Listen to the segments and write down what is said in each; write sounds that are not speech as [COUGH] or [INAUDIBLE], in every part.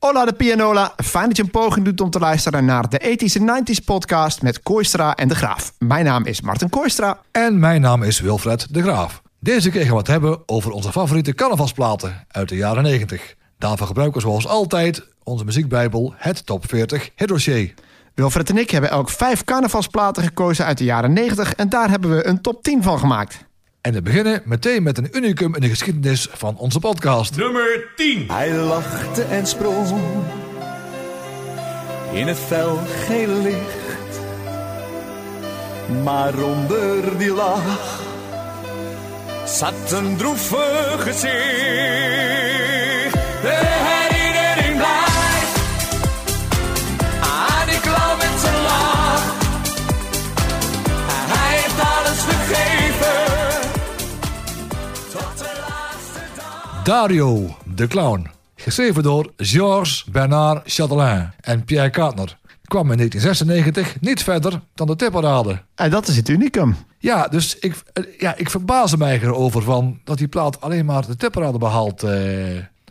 Hola de pianola, fijn dat je een poging doet om te luisteren naar de 80s en 90s podcast met Kooistra en De Graaf. Mijn naam is Martin Kooistra. En mijn naam is Wilfred De Graaf. Deze keer gaan we het hebben over onze favoriete carnavalsplaten uit de jaren 90. Daarvoor gebruiken we zoals altijd onze muziekbijbel, het Top 40 Hitdossier. Wilfred en ik hebben elk vijf carnavalsplaten gekozen uit de jaren 90 en daar hebben we een top 10 van gemaakt. En we beginnen meteen met een unicum in de geschiedenis van onze podcast. Nummer 10. Hij lachte en sprong in het fel gele licht. Maar onder die lach zat een droevig gezicht. Dario, de clown. Geschreven door Georges Bernard Chatelain en Pierre Kartner. Kwam in 1996 niet verder dan de tipparade. En dat is het unicum. Ja, dus ik, eh, ja, ik verbaas mij erover van dat die plaat alleen maar de tipparade behaald, eh,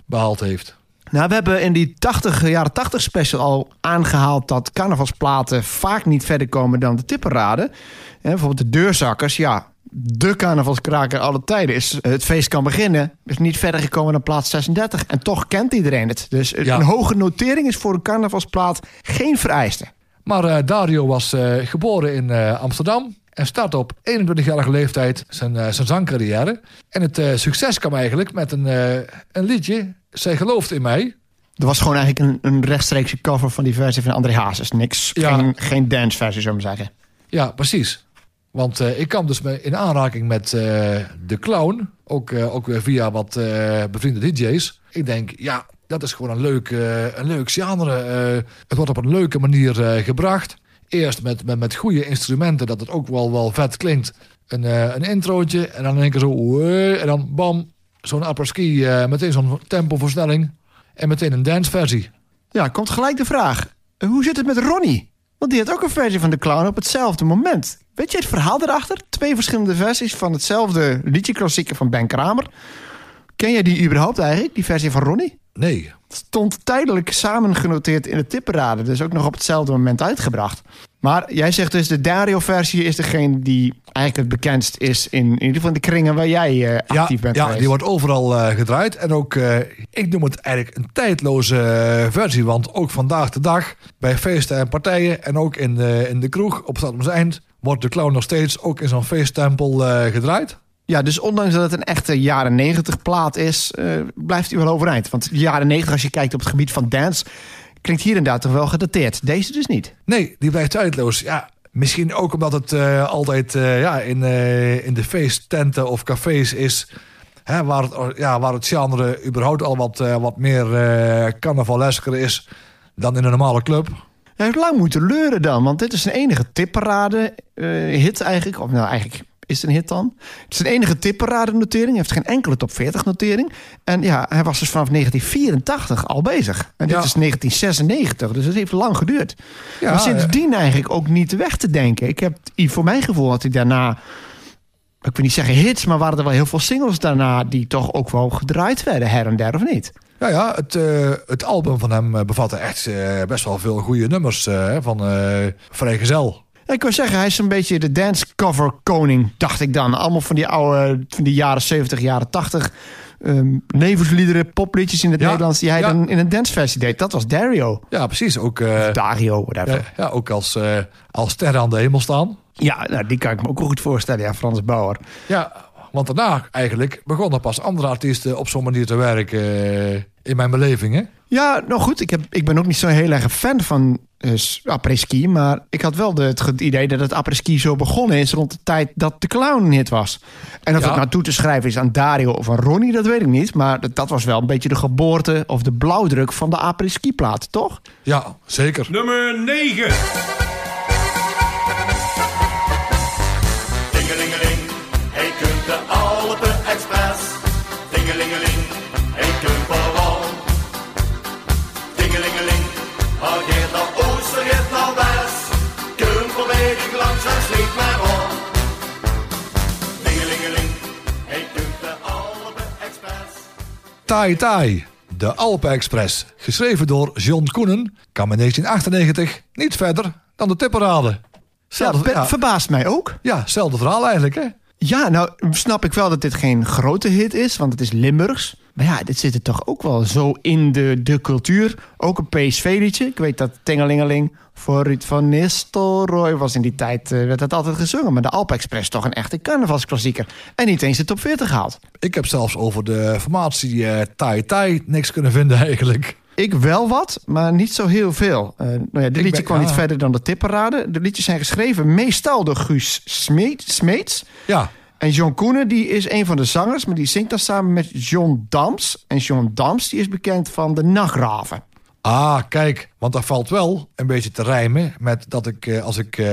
behaald heeft. Nou, we hebben in die 80, jaren 80 special al aangehaald dat carnavalsplaten vaak niet verder komen dan de tipperade. En bijvoorbeeld de deurzakkers, ja, de carnavalskraker alle tijden is het feest kan beginnen. Is niet verder gekomen dan plaats 36. En toch kent iedereen het. Dus een- Ja. een hoge notering is voor een carnavalsplaat geen vereiste. Maar eh, Dario was eh, geboren in eh, Amsterdam en startte op 21-jarige leeftijd zijn, eh, zijn zangcarrière. En het eh, succes kwam eigenlijk met een, eh, een liedje, Zij gelooft in mij. Er was gewoon eigenlijk een, een rechtstreekse cover van die versie van André Hazes. Niks, Ja. geen, geen danceversie zou ik maar zeggen. Ja, precies. Want eh, ik kwam dus in aanraking met eh, de clown. Ook, eh, ook weer via wat bevriende DJ's. Ik denk, ja, dat is gewoon een leuk, een leuk genre. Het wordt op een leuke manier gebracht. Eerst met, met, met goede instrumenten, dat het ook wel, wel vet klinkt. Een, een introotje en dan in één keer zo... en dan bam, zo'n apres-ski, eh, meteen zo'n tempoversnelling. En meteen een danceversie. Ja, komt gelijk de vraag. Hoe zit het met Ronnie? Want die had ook een versie van de clown op hetzelfde moment. Weet je het verhaal erachter? Twee verschillende versies van hetzelfde liedje klassieker van Ben Kramer. Ken jij die überhaupt eigenlijk, die versie van Ronnie? Nee, Stond tijdelijk samengenoteerd in de tipperaden. Dus ook nog op hetzelfde moment uitgebracht. Maar jij zegt dus de Dario-versie is degene die eigenlijk het bekendst is... in, in ieder geval de kringen waar jij eh, Ja, actief bent ja geweest. die wordt overal eh, gedraaid. En ook, eh, ik noem het eigenlijk een tijdloze versie. Want ook vandaag de dag, bij feesten en partijen... en ook in de, in de kroeg op Stadums Eind... wordt de clown nog steeds ook in zo'n feesttempel eh, gedraaid. Ja, dus ondanks dat het een echte jaren 90 plaat is, eh, blijft hij wel overeind. Want de jaren 90, als je kijkt op het gebied van dance, klinkt hier inderdaad toch wel gedateerd. Deze dus niet. Nee, die blijft tijdloos. Ja, misschien ook omdat het eh, altijd ja, in, in de feesttenten of cafés is... Hè, waar, het, ja, waar het genre überhaupt al wat, wat meer carnavalesker is... dan in een normale club. Hij heeft lang moeten leuren dan, want dit is zijn enige tipparade eh, hit eigenlijk. Of nou, eigenlijk is het een hit dan. Het is zijn enige tipparade notering. Hij heeft geen enkele top 40 notering. En ja, hij was dus vanaf 1984 al bezig. En dit Ja. is 1996, dus het heeft lang geduurd. Ja, maar sindsdien eigenlijk ook niet weg te denken. Ik heb voor mijn gevoel had hij daarna... Ik wil niet zeggen hits, maar waren er wel heel veel singles daarna... die toch ook wel gedraaid werden, her en der of niet? Ja, ja het, eh, het album van hem eh, bevatte echt eh, best wel veel goede nummers van Vrijgezel. Ja, ik wil zeggen, hij is een beetje de dance cover koning, dacht ik dan. Allemaal van die oude, van die jaren 70, jaren 80. ehm levensliederen, popliedjes in het Ja, Nederlands... die hij ja. dan in een danceversie deed. Dat was Dario. Ja, precies. Ook, Dario, whatever. ja, ja, ook als, als sterren aan de hemel staan. Ja, nou, die kan ik me ook goed voorstellen, ja, Frans Bauer. Ja, want daarna eigenlijk begonnen pas andere artiesten op zo'n manier te werken eh, in mijn beleving. Hè? Ja, nou goed, ik, heb, ik ben ook niet zo'n heel erg fan van eh, après-ski... maar ik had wel de, het idee dat het après-ski zo begonnen is... rond de tijd dat de clown een hit was. En of Ja. het nou toe te schrijven is aan Dario of aan Ronnie, dat weet ik niet. Maar dat, dat was wel een beetje de geboorte of de blauwdruk van de après-ski-plaat, toch? Ja, zeker. Nummer 9. Tai Tai, De Alpen Express, geschreven door John Koenen, kwam in 1998 niet verder dan de tipperade. Ja, dat ja, verbaast mij ook. ja, hetzelfde verhaal eigenlijk, hè? Ja, nou snap ik wel dat dit geen grote hit is, want het is Limburgs. Maar ja, dit zit er toch ook wel zo in de, de cultuur. Ook een PSV-liedje. Ik weet dat Tingelingeling voor Ruud van Nistelrooy was in die tijd, eh, werd dat altijd gezongen. Maar de Alp Express toch een echte carnavalsklassieker. En niet eens de top 40 gehaald. Ik heb zelfs over de formatie eh Tai Tai niks kunnen vinden eigenlijk. Ik wel wat, maar niet zo heel veel. Eh nou ja, dit liedje ben- kwam niet ja. verder dan de tipperade. De liedjes zijn geschreven meestal door Guus Smeet, Smeets. Ja, En John Koenen die is een van de zangers, maar die zingt dan samen met John Dams. En John Dams die is bekend van de Nachtgraven. Ah, kijk, want dat valt wel een beetje te rijmen met dat ik eh, als ik eh,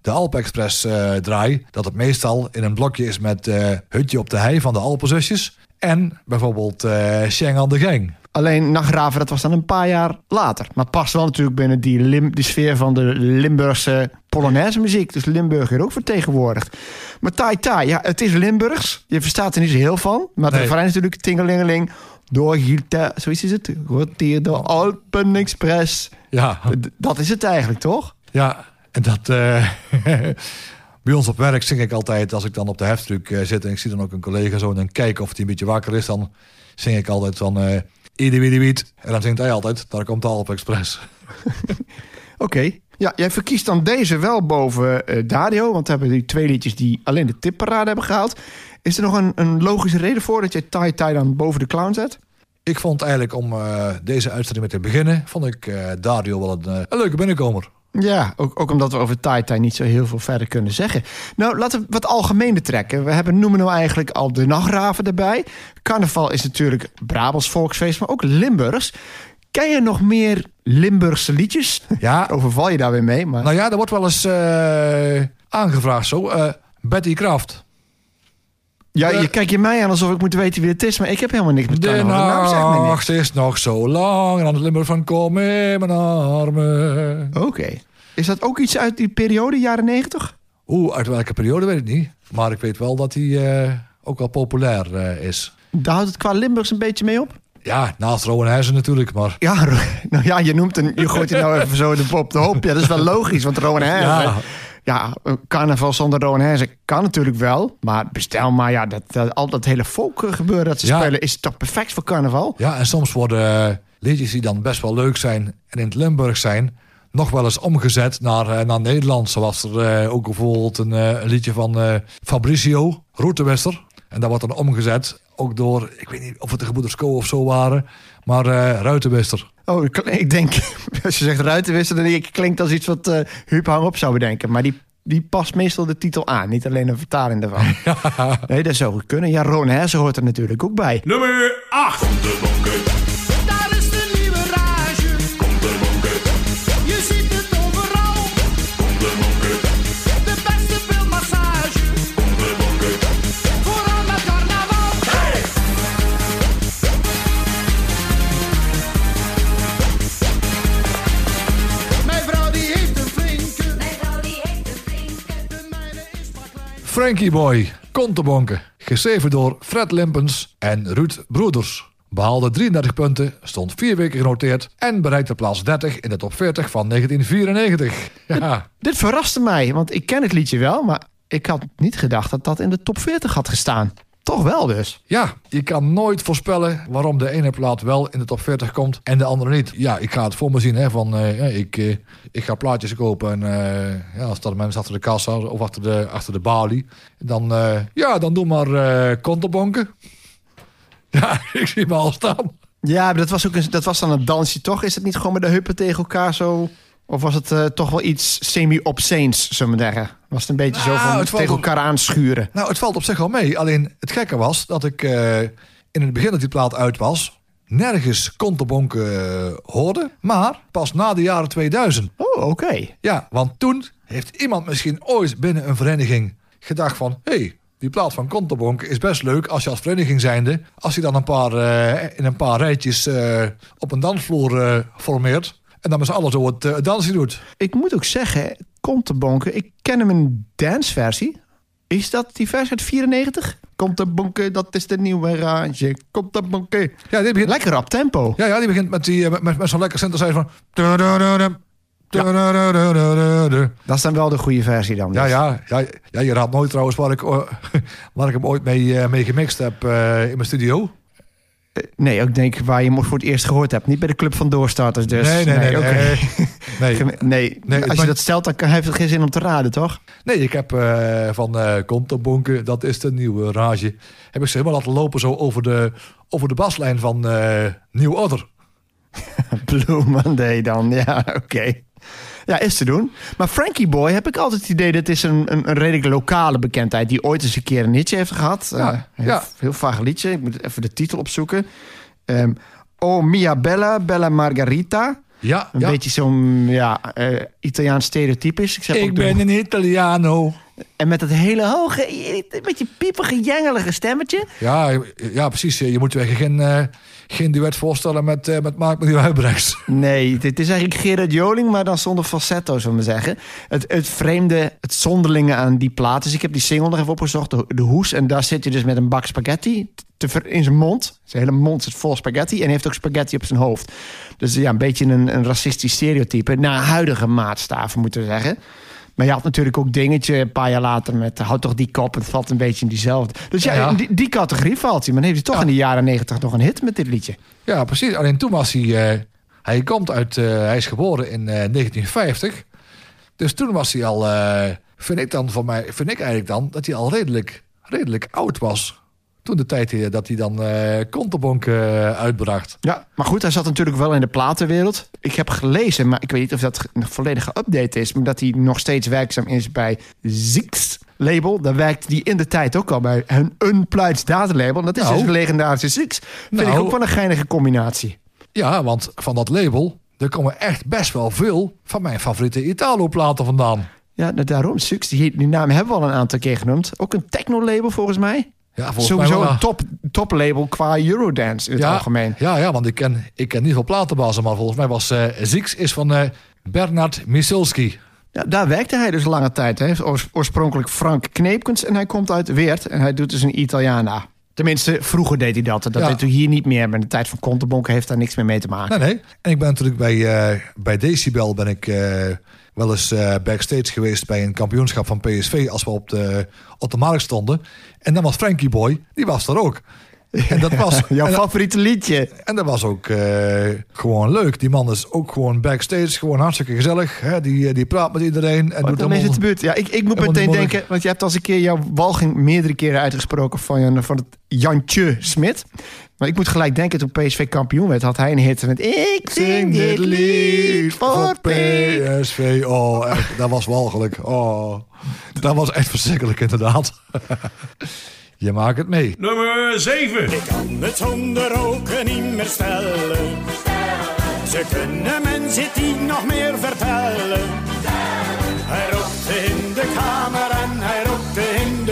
de Alp Express eh, draai, dat het meestal in een blokje is met eh, Hutje op de Hei van de Alpenzusjes en bijvoorbeeld Schengen aan de Gang. Alleen Nachtgraven, dat was dan een paar jaar later. Maar het past wel natuurlijk binnen die, lim, die sfeer van de Limburgse Polonaise muziek. Dus Limburg hier ook vertegenwoordigd. Maar Tai Tai, ja, het is Limburgs. Je verstaat er niet zo heel van. Maar het Nee. refrein is natuurlijk Tingelingeling. Door Gilta, zoiets is het. Wordt hier de Alpen Express. Ja, Dat is het eigenlijk, toch? ja en dat... eh, [LAUGHS] bij ons op werk zing ik altijd, als ik dan op de heftruck eh, zit en ik zie dan ook een collega zo en dan kijk of hij een beetje wakker is, dan zing ik altijd van... wiet. En dan zingt hij altijd, daar komt de Alp Express. [LAUGHS] Oké. Ja, jij verkiest dan deze wel boven eh, Dario. Want we hebben die twee liedjes die alleen de tipparade hebben gehaald. Is er nog een, een logische reden voor dat jij Tai Tai dan boven de clown zet? Ik vond eigenlijk om eh, deze uitzending mee te beginnen, vond ik eh, Dario wel een, eh, een leuke binnenkomer. Ja, ook, ook omdat we over Tai Tai niet zo heel veel verder kunnen zeggen. Nou, laten we wat algemene trekken. We hebben, noemen nou eigenlijk al de nachtgraven erbij. Carnaval is natuurlijk Brabants volksfeest, maar ook Limburgs. Ken je nog meer Limburgse liedjes? Ja, [LAUGHS] Overval je daar weer mee? Maar... nou ja, er wordt wel eens aangevraagd zo. Betty Kraft. Ja, eh, je kijkt je mij aan alsof ik moet weten wie het is, maar ik heb helemaal niks met De carnaval. De naam zegt me niks. nacht is nog zo lang. En aan het Limburg van kom in mijn armen. Oké. Is dat ook iets uit die periode, jaren negentig? Oeh, uit welke periode weet ik niet. Maar ik weet wel dat hij eh, ook wel populair eh, is. Daar houdt het qua Limburgs een beetje mee op? Ja, naast Rowan Huizen natuurlijk. Maar Ja, [LAUGHS] nou ja, je noemt een, je gooit het nou even zo de op de hoop. Ja, dat is wel logisch, want Herzen... Ja. Ja. een carnaval zonder Rowan Herzen kan natuurlijk wel. Maar bestel maar, ja, dat, dat, al dat hele folk gebeuren dat ze Ja. spelen... is toch perfect voor carnaval? Ja, en soms worden eh, liedjes die dan best wel leuk zijn en in het Limburg zijn, nog wel eens omgezet naar, eh, naar Nederland. Zoals er eh, ook bijvoorbeeld een, eh, een liedje van eh, Fabricio, Routewester. En dat wordt dan omgezet, ook door, ik weet niet of het de gebroeders Co of zo waren, maar eh Ruitenwester. Oh, ik, [LAUGHS] denk, als je zegt ruitenwissel... dan denk ik, klinkt als iets wat eh Huub Hangop zou bedenken. Maar die, die past meestal de titel aan, niet alleen een vertaling daarvan. [LAUGHS] Nee, dat zou goed kunnen. Ja, Rowan Herzen hoort er natuurlijk ook bij. Nummer 8. Frankie Boy, Kontebonken. Geschreven door Fred Limpens en Ruud Broeders. Behaalde 33 punten, stond vier weken genoteerd... en bereikte plaats 30 in de top 40 van 1994. [LAUGHS] Ja, Dit verraste mij, want ik ken het liedje wel, maar ik had niet gedacht dat dat in de top 40 had gestaan. Toch wel dus. ja, je kan nooit voorspellen waarom de ene plaat wel in de top 40 komt en de andere niet. Ja, ik ga het voor me zien, hè, van eh, ik, eh, ik ga plaatjes kopen en eh, ja, als dat mensen achter de kassa of achter de, achter de balie, dan, ja, dan doe maar kontebonken. [LAUGHS] Ja, ik zie me al staan. Ja, maar dat was, ook een, dat was dan een dansje, toch? Is het niet gewoon met de heupen tegen elkaar zo... Of was het eh, toch wel iets semi-obsceens, zullen we zeggen? Was het een beetje zo Nou, van tegen op- elkaar aanschuren? Nou, het valt op zich wel mee. Alleen het gekke was dat ik eh, in het begin dat die plaat uit was... nergens kontebonken eh, hoorde. Maar pas na de jaren 2000. Oh, oké. Ja, want toen heeft iemand misschien ooit binnen een vereniging gedacht van... hé, hey, die plaat van Kontebonken is best leuk als je als vereniging zijnde... als je dan een paar, in een paar rijtjes op een dansvloer formeert... en dan met z'n allen zo het, dansje doet. Ik moet ook zeggen, Kontebonken, ik ken hem in danceversie. Is dat die versie uit 94? Komt de bonke, dat is de nieuwe rage. Komt de bonke. Ja, die begint, Lekker rap tempo. ja, ja, die begint met, die, eh, met, met, met zo'n lekker synthesizer van... Dat is dan wel de goede versie dan. dus. Ja, ja, ja, ja, je raadt nooit trouwens waar ik, eh, [LAUGHS] waar ik hem ooit mee, mee gemixt heb in mijn studio. Nee, ik denk waar je hem voor het eerst gehoord hebt. Niet bij de Club van Doorstarters dus. nee, nee, [LAUGHS] nee. nee, nee. Nee, als je dat stelt, dan heeft het geen zin om te raden, toch? Nee, ik heb eh, van eh Komt op Bonken, dat is de nieuwe rage. Heb ik ze helemaal laten lopen zo over de, over de baslijn van eh Nieuw Order. Blue Monday dan, ja, oké. Ja, is te doen. Maar Frankie Boy heb ik altijd het idee... dat is een, een, een redelijk lokale bekendheid... die ooit eens een keer een hitje heeft gehad. Ja, Eh, heel, ja. heel vaag liedje. Ik moet even de titel opzoeken. Ehm oh Mia Bella, Bella Margarita. Ja, Een ja. beetje zo'n ja, eh, Italiaans stereotypisch. Ik zeg ben een Italiano. En met dat hele hoge, beetje piepige, jengelige stemmetje. Ja, ja, precies. Je moet je geen, eh, geen duet voorstellen met, eh met Mark Huibrechts. Nee, dit is eigenlijk Gerard Joling, maar dan zonder falsetto, zullen we zeggen. Het, het vreemde, het zonderlinge aan die plaat. Dus ik heb die single nog even opgezocht, de, de hoes. En daar zit hij dus met een bak spaghetti te in zijn mond. Zijn hele mond zit vol spaghetti. En heeft ook spaghetti op zijn hoofd. Dus ja, een beetje een, een racistisch stereotype. Naar huidige maatstaven, moeten we zeggen. Maar je had natuurlijk ook dingetje een paar jaar later met... houd toch die kop, het valt een beetje in diezelfde. Dus ja, in Die, die categorie valt hij. Maar dan heeft hij toch in de jaren negentig nog een hit met dit liedje. Ja, precies. Alleen toen was hij... eh, hij komt uit... eh, hij is geboren in eh, 1950. Dus toen was hij al... eh, vind ik dan voor mij... Vind ik eigenlijk dan... Dat hij al redelijk, redelijk oud was. Toen de tijd eh, dat hij dan eh, uitbracht. Ja, maar goed, hij zat natuurlijk wel in de platenwereld. Ik heb gelezen, maar ik weet niet of dat een volledige update is... maar dat hij nog steeds werkzaam is bij Zix label. Daar werkte hij in de tijd ook al bij een Unpluids datalabel. Dat is Nou. dus een legendarische Zix. Vind ik Nou. ook wel een geinige combinatie. Ja, want van dat label... Er komen echt best wel veel van mijn favoriete Italo-platen vandaan. Ja, nou, daarom. Zix, die, die naam hebben we al een aantal keer genoemd. Ook een techno-label volgens mij. Ja, Sowieso een top, top label qua Eurodance in het ja, algemeen. Ja, ja, want ik ken, ik ken niet veel platenbazen, maar volgens mij was Zix is van eh, Bernard Misilski. Ja, daar werkte hij dus lange tijd. Hij heeft oorspronkelijk Frank Kneepkens en hij komt uit Weert. En hij doet dus een Italiana. Tenminste, vroeger deed hij dat. Dat Ja. deed hij hier niet meer. Maar in de tijd van Kontebonken heeft daar niks meer mee te maken. Nee, nee. En ik ben natuurlijk bij, eh, bij Decibel ben ik wel eens eh, backstage geweest bij een kampioenschap van PSV als we op de, op de markt stonden. En dan was Frankie Boy, die was er ook. En dat was, [LAUGHS] Jouw favoriete liedje. en dat was ook eh, gewoon leuk. Die man is ook gewoon backstage, gewoon hartstikke gezellig. Hè? Die, eh, die praat met iedereen. En Wat doet dan is het gebeurd? Ja, ik, ik moet meteen denken, want je hebt als een keer jouw walging meerdere keren uitgesproken van, van het Jantje Smit. Maar ik moet gelijk denken, toen PSV kampioen werd, had hij een hit met Ik zing dit lied voor. PSV. Oh, echt, dat was walgelijk. Oh, dat was echt verschrikkelijk inderdaad. [LAUGHS] Je maakt het mee. Nummer 7. Ik kan het zonder roken niet meer stellen. Ze kunnen men zit die nog meer vertellen.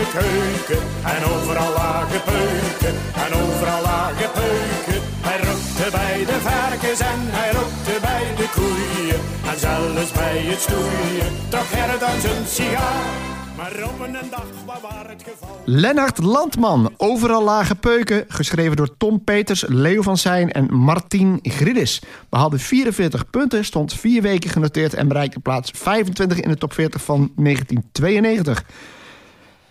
De keuken. En overal lagen peuken, en overal lagen peuken. Hij rookte bij de varkens en hij rookte bij de koeien. En zelfs bij het stoeien trok hij dan zijn sigaar. Maar op een dag, waar het. Lennart Landman, Overal Lage Peuken, geschreven door Tom Peters, Leo van Zijn en Martien Gridis. Behaalde 44 punten, stond vier weken genoteerd en bereikte plaats 25 in de top 40 van 1992.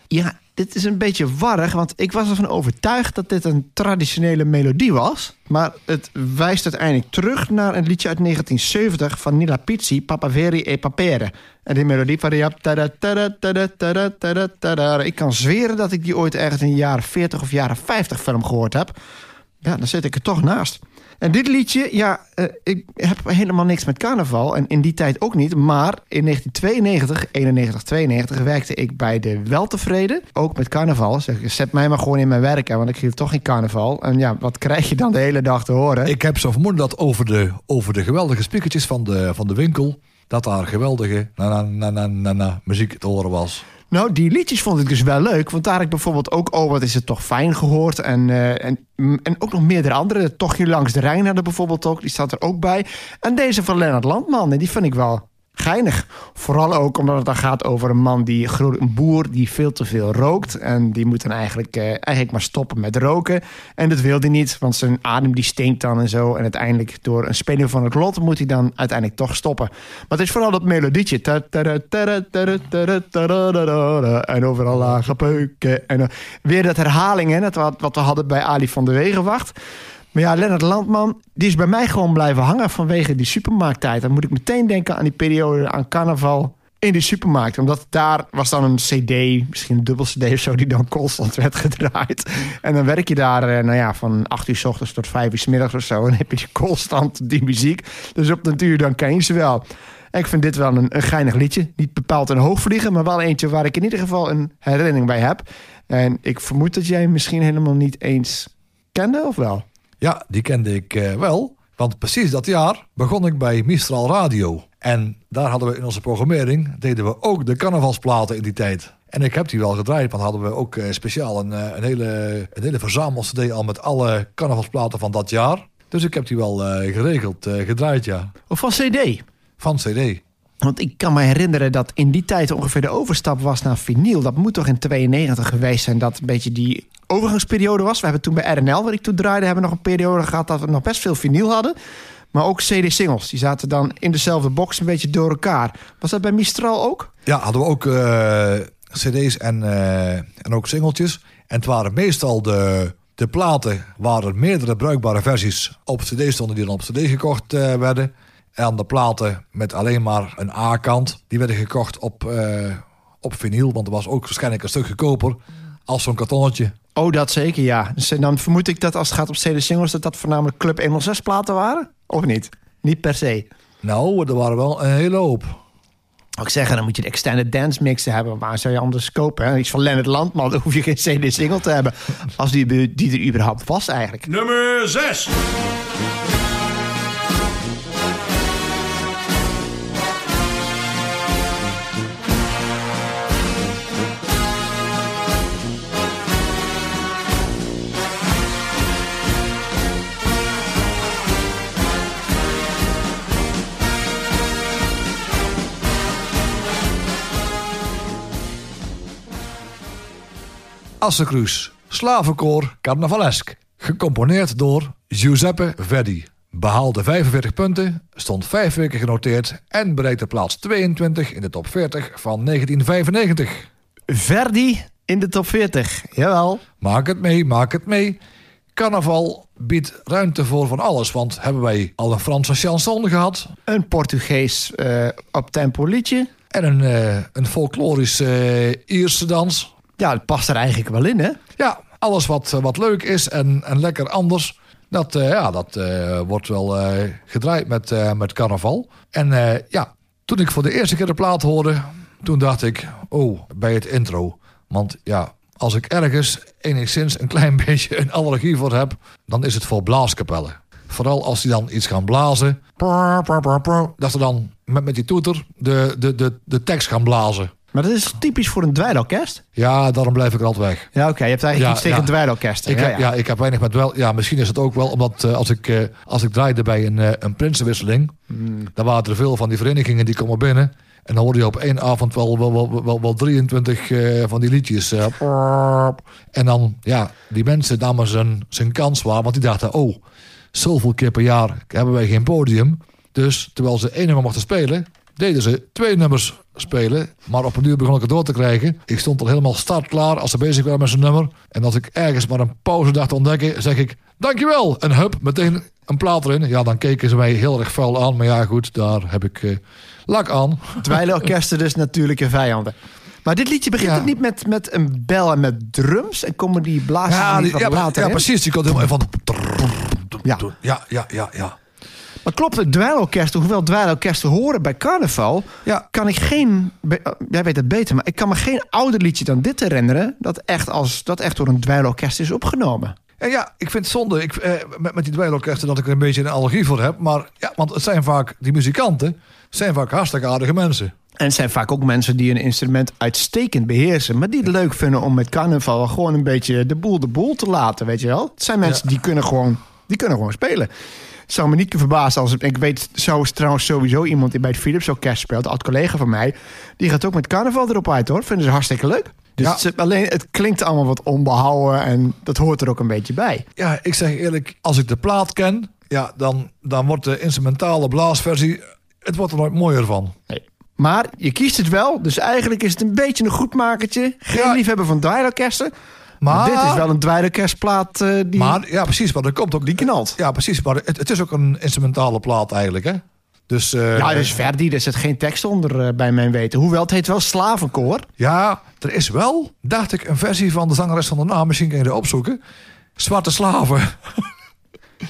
Ja, dit is een beetje warrig, want ik was ervan overtuigd dat dit een traditionele melodie was. Maar het wijst uiteindelijk terug naar een liedje uit 1970 van Nila Pizzi, Papaveri e Papere. En die melodie van tada. Ik kan zweren dat ik die ooit ergens in de jaren 40 of jaren 50 film gehoord heb. Ja, dan zit ik er toch naast. En dit liedje, ja, eh, ik heb helemaal niks met carnaval. En in die tijd ook niet. Maar in 1992, 91, 92 werkte ik bij de Weltevreden. Ook met carnaval. Zeg, zet mij maar gewoon in mijn werk. hè, Want ik hield toch geen carnaval. En ja, wat krijg je dan de hele dag te horen? Ik heb zo vermoeden dat over de, over de geweldige speakertjes van de, van de winkel... dat daar geweldige na, na, na, na, na, na, muziek te horen was. Nou, die liedjes vond ik dus wel leuk. Want daar heb ik bijvoorbeeld ook Oh, wat is het toch fijn gehoord. En, eh, en, en ook nog meerdere andere. Tochtje langs de Rijn hadden bijvoorbeeld ook. Die staat er ook bij. En deze van Lennart Landman. En die vind ik wel geinig. Vooral ook omdat het dan gaat over een man die een boer die veel te veel rookt. En die moet dan eigenlijk, eh, eigenlijk maar stoppen met roken. En dat wil hij niet, want zijn adem die stinkt dan en zo. En uiteindelijk door een speling van het lot moet hij dan uiteindelijk toch stoppen. Maar het is vooral dat melodietje. En overal lage peuken. En eh, weer dat herhalingen, dat wat, we hadden bij Ali van der Wegenwacht. Maar ja, Lennart Landman, die is bij mij gewoon blijven hangen vanwege die supermarkttijd. Dan moet ik meteen denken aan die periode aan carnaval in die supermarkt. Omdat daar was dan een cd, misschien een dubbel cd of zo... die dan constant [LAUGHS] werd gedraaid. En dan werk je daar, eh, nou ja, van 8 uur s ochtends tot 5 uur s middags of zo... en dan heb je [LAUGHS] constant die muziek. Dus op den duur dan ken je ze wel. Ik vind dit wel een, een geinig liedje. Niet bepaald een hoogvlieger, maar wel eentje... waar ik in ieder geval een herinnering bij heb. En ik vermoed dat jij hem misschien helemaal niet eens kende, of wel? Ja, die kende ik eh, wel. Want precies dat jaar begon ik bij Mistral Radio. En daar hadden we in onze programmering... deden we ook de carnavalsplaten in die tijd. En ik heb die wel gedraaid, want hadden we ook eh, speciaal een, eh, een hele, een hele verzamel-cd al met alle carnavalsplaten van dat jaar. Dus ik heb die wel geregeld gedraaid, ja. Of van cd? Van CD. Want ik kan me herinneren dat in die tijd ongeveer de overstap was naar vinyl. Dat moet toch in 92 geweest zijn dat een beetje die overgangsperiode was. We hebben toen bij RNL, waar ik toen draaide, hebben we nog een periode gehad dat we nog best veel vinyl hadden. Maar ook CD-singles. Die zaten dan in dezelfde box een beetje door elkaar. Was dat bij Mistral ook? Ja, hadden we ook eh, cd's en, eh, en ook singeltjes. En het waren meestal de, de platen waar er meerdere bruikbare versies op cd stonden... die dan op cd gekocht eh, werden. En de platen met alleen maar een A-kant... die werden gekocht op, eh, op vinyl. Want dat was ook waarschijnlijk een stuk goedkoper als zo'n kartonnetje. Oh, dat zeker, ja. Dus dan vermoed ik dat als het gaat op CD-singles... dat dat voornamelijk Club 106 platen waren? Of niet? Niet per se. Nou, er waren wel een hele hoop. Ook zeggen, dan moet je de extended dance mix hebben. Waar zou je anders kopen? Hè? Iets van Leonard Landman, [LAUGHS] dan hoef je geen CD-single te hebben. Als die, die er überhaupt was eigenlijk. Nummer 6. Assencruis, slavenkoor carnavalesk. Gecomponeerd door Giuseppe Verdi. Behaalde 45 punten, stond vijf weken genoteerd... en bereikte plaats 22 in de top 40 van 1995. Verdi in de top 40. Jawel. Maak het mee, maak het mee. Carnaval biedt ruimte voor van alles... want hebben wij al een Franse chanson gehad... Een Portugees eh op tempo liedje. en een, eh, een folklorisch eh, Ierse dans... Ja, het past er eigenlijk wel in, hè? Ja, alles wat, eh, wat leuk is en, en lekker anders. Dat, eh, ja, dat eh, wordt wel gedraaid met, met carnaval. En ja, toen ik voor de eerste keer de plaat hoorde, toen dacht ik, oh, bij het intro. Want ja, als ik ergens enigszins een klein [LAUGHS] beetje een allergie voor heb, dan is het voor blaaskapellen. Vooral als die dan iets gaan blazen. Dat ze dan met, met die toeter de, de, de, de tekst gaan blazen. Maar dat is typisch voor een dweilorkest. Ja, daarom blijf ik er altijd weg. Ja, oké. Je hebt eigenlijk Ja, iets tegen ja. dweilorkesten. Ik ja, ik heb weinig met wel. Ja, misschien is het ook wel omdat eh, als, ik, eh, als ik draaide bij een, eh, een prinsenwisseling, dan waren er veel van die verenigingen die komen binnen. En dan hoorde je op één avond wel, wel, wel, wel, wel 23 eh, van die liedjes. en dan, ja, die mensen namen zijn, zijn kans waar, want die dachten, oh, zoveel keer per jaar hebben wij geen podium. Dus terwijl ze één nummer mochten spelen, deden ze twee nummers spelen. Maar op een uur begon ik het door te krijgen. Ik stond al helemaal startklaar als ze bezig waren met zijn nummer. En als ik ergens maar een pauze dacht te ontdekken, zeg ik, dankjewel. En hup, meteen een plaat erin. Ja, dan keken ze mij heel erg vuil aan. Maar ja, goed, daar heb ik eh, lak aan. Dweilorkesten dus natuurlijke vijanden. Maar dit liedje begint Ja. ook niet met, met een bel en met drums. En komen die blazen Ja, die- ja, later ja in? precies. Die komt helemaal van... Ja. Ja, ja, ja, ja. Maar klopt, het dweilorkesten, hoewel dweilorkesten horen bij carnaval... Ja. kan ik geen... oh, Jij weet het beter, maar ik kan me geen ouder liedje dan dit herinneren... dat echt, als, dat echt door een dweilorkest is opgenomen. En ja, ik vind het zonde ik, eh, met, met die dweilorkesten dat ik er een beetje een allergie voor heb. Maar ja, want het zijn vaak, die muzikanten, zijn vaak hartstikke aardige mensen. En het zijn vaak ook mensen die een instrument uitstekend beheersen... maar die het leuk vinden om met carnaval gewoon een beetje de boel de boel te laten, weet je wel? Het zijn mensen die, kunnen gewoon, die kunnen gewoon spelen. Zou me niet verbazen als... Ik weet zo is trouwens sowieso iemand die bij het Philips Orkest speelt. Een oud-collega van mij. Die gaat ook met carnaval erop uit, hoor. Vinden ze hartstikke leuk. Dus Ja. het, is- alleen, het klinkt allemaal wat onbehouden. En dat hoort er ook een beetje bij. Ja, ik zeg eerlijk, als ik de plaat ken, ja, dan, dan wordt de instrumentale blaasversie, het wordt er nooit mooier van. Nee. Maar je kiest het wel. Dus eigenlijk is het een beetje een goedmakertje. Geen Ja. liefhebber van dweilorkesten. Maar, Maar- dit is wel een dweilorkestplaat eh, die... Maar ja, precies, maar er komt ook Die knalt. Ja, precies, maar het, het is ook een instrumentale plaat eigenlijk, hè? Dus eh, Ja, dus Verdi, er zit geen tekst onder eh, bij mijn weten. Hoewel, het heet wel Slavenkoor. ja, er is wel, dacht ik, een versie van de zangeres van de naam, misschien kun je die opzoeken. Zwarte slaven. [LAUGHS]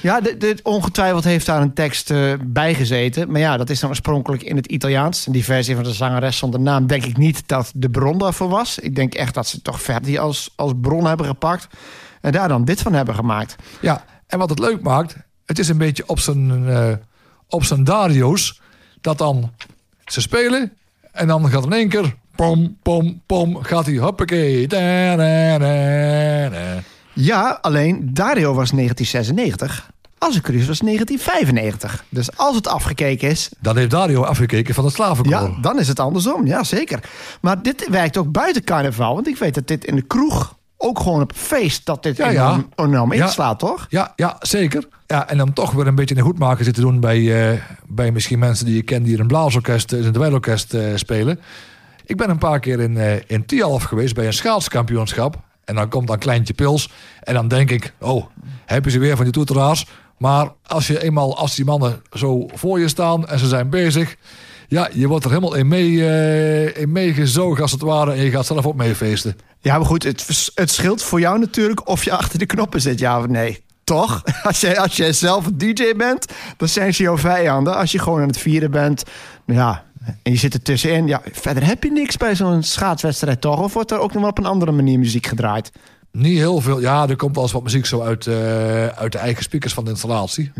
Ja, dit, ongetwijfeld heeft daar een tekst eh, bij gezeten. Maar ja, dat is dan oorspronkelijk in het Italiaans. En die versie van de zangeres zonder naam denk ik niet dat de bron daarvoor was. Ik denk echt dat ze toch Verdi als, als bron hebben gepakt. En daar dan dit van hebben gemaakt. Ja, en wat het leuk maakt, het is een beetje op zijn, eh, op zijn Dario's, dat dan ze spelen en dan gaat in één keer, pom, pom, pom, gaat hij, hoppakee. Da, da, da. Ja, alleen Dario was 1996. Azecurus was 1995. Dus als het afgekeken is, Dan heeft Dario afgekeken van het slavenkoor. ja, dan is het andersom. Ja, zeker. Maar dit werkt ook buiten carnaval. Want ik weet dat dit in de kroeg, ook gewoon op feest, dat dit Ja, ja. enorm, Ja. inslaat, toch? Ja, ja, zeker. Ja, en dan toch weer een beetje een goedmaker zitten doen bij, eh, bij misschien mensen die je kent die in een blaasorkest, in een dweilorkest eh, spelen. Ik ben een paar keer in, eh in Tialf geweest bij een schaatskampioenschap. En dan komt dan Kleintje Pils. En dan denk ik, oh, heb je ze weer van die toeteraars. Maar als je eenmaal, als die mannen zo voor je staan en ze zijn bezig. Ja, je wordt er helemaal in, mee, eh, in meegezogen als het ware. En je gaat zelf ook mee feesten. Ja, maar goed, het, het scheelt voor jou natuurlijk of je achter de knoppen zit, ja of nee. Toch? [LAUGHS] Als jij, als jij zelf een DJ bent, dan zijn ze jouw vijanden. Als je gewoon aan het vieren bent, ja, en je zit er tussenin. Ja, verder heb je niks bij zo'n schaatswedstrijd, toch? Of wordt er ook nog wel op een andere manier muziek gedraaid? Niet heel veel. Ja, er komt wel eens wat muziek zo uit, eh, uit de eigen speakers van de installatie.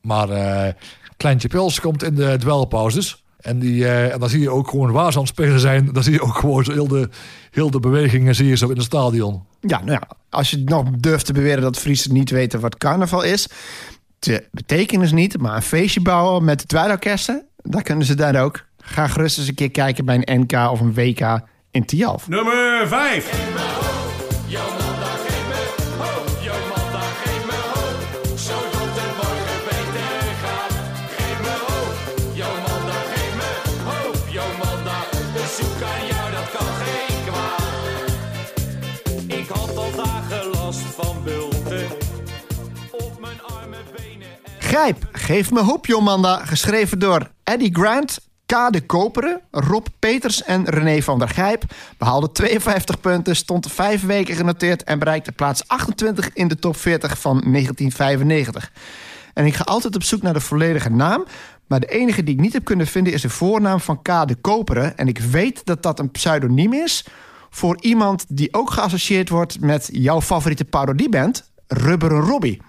Maar eh, Kleintje Pils komt in de dwelpauzes. En, die, eh, en dan zie je ook gewoon waar ze aan het spelen zijn. Dan zie je ook gewoon zo heel de, heel de bewegingen zie je zo in het stadion. Ja, nou ja, als je nog durft te beweren dat Friesen niet weten wat carnaval is. De betekenis niet, maar een feestje bouwen met de dweilorkesten, dat kunnen ze daar ook. Ga gerust eens een keer kijken bij een NK of een WK in Tialf. Nummer 5. Ik had al dagen last van bulten op mijn arme benen. Grijp, geef me hoop, Jomanda. Geschreven door Eddie Grant, K. de Koperen, Rob Peters en René van der Gijp. Behaalde 52 punten, stond vijf weken genoteerd... en bereikte plaats 28 in de top 40 van 1995. En ik ga altijd op zoek naar de volledige naam... maar de enige die ik niet heb kunnen vinden is de voornaam van K. de Koperen. En ik weet dat dat een pseudoniem is... voor iemand die ook geassocieerd wordt met jouw favoriete parodieband... Rubberen Robbie.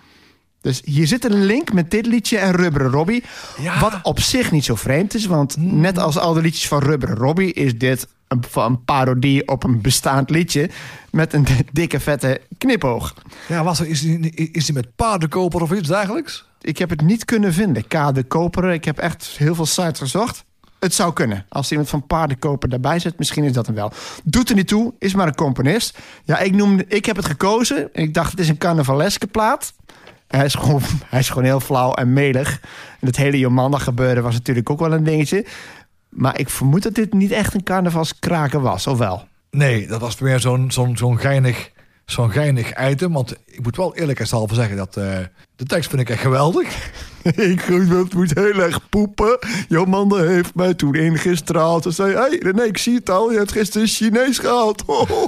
Dus hier zit een link met dit liedje en Rubberen Robbie. Ja. Wat op zich niet zo vreemd is. Want net als al de liedjes van Rubberen Robbie... is dit een, een parodie op een bestaand liedje... met een [LAUGHS] dikke vette knipoog. Ja, was er, is hij is die met paardenkoper of iets dergelijks? Ik heb het niet kunnen vinden. K. de Koperen. Ik heb echt heel veel sites gezocht. Het zou kunnen. Als iemand van paardenkoper daarbij zit, misschien is dat hem wel. Doet er niet toe, is maar een componist. Ja, ik, noemde, ik heb het gekozen. En ik dacht, het is een carnavaleske plaat. Hij is, gewoon, [LAUGHS] hij is gewoon heel flauw en melig. En het hele Jomanda gebeuren was natuurlijk ook wel een dingetje. Maar ik vermoed dat dit niet echt een carnavalskraker was, of wel? Nee, dat was meer zo'n zo'n zo'n geinig, zo'n geinig item. Want ik moet wel eerlijkheidshalve zeggen dat eh, de tekst vind ik echt geweldig. [LAUGHS] ik moet heel erg poepen. Jomanda heeft mij toen ingestraald. Ze zei, hey, René, ik zie het al. Je hebt gisteren Chinees gehaald.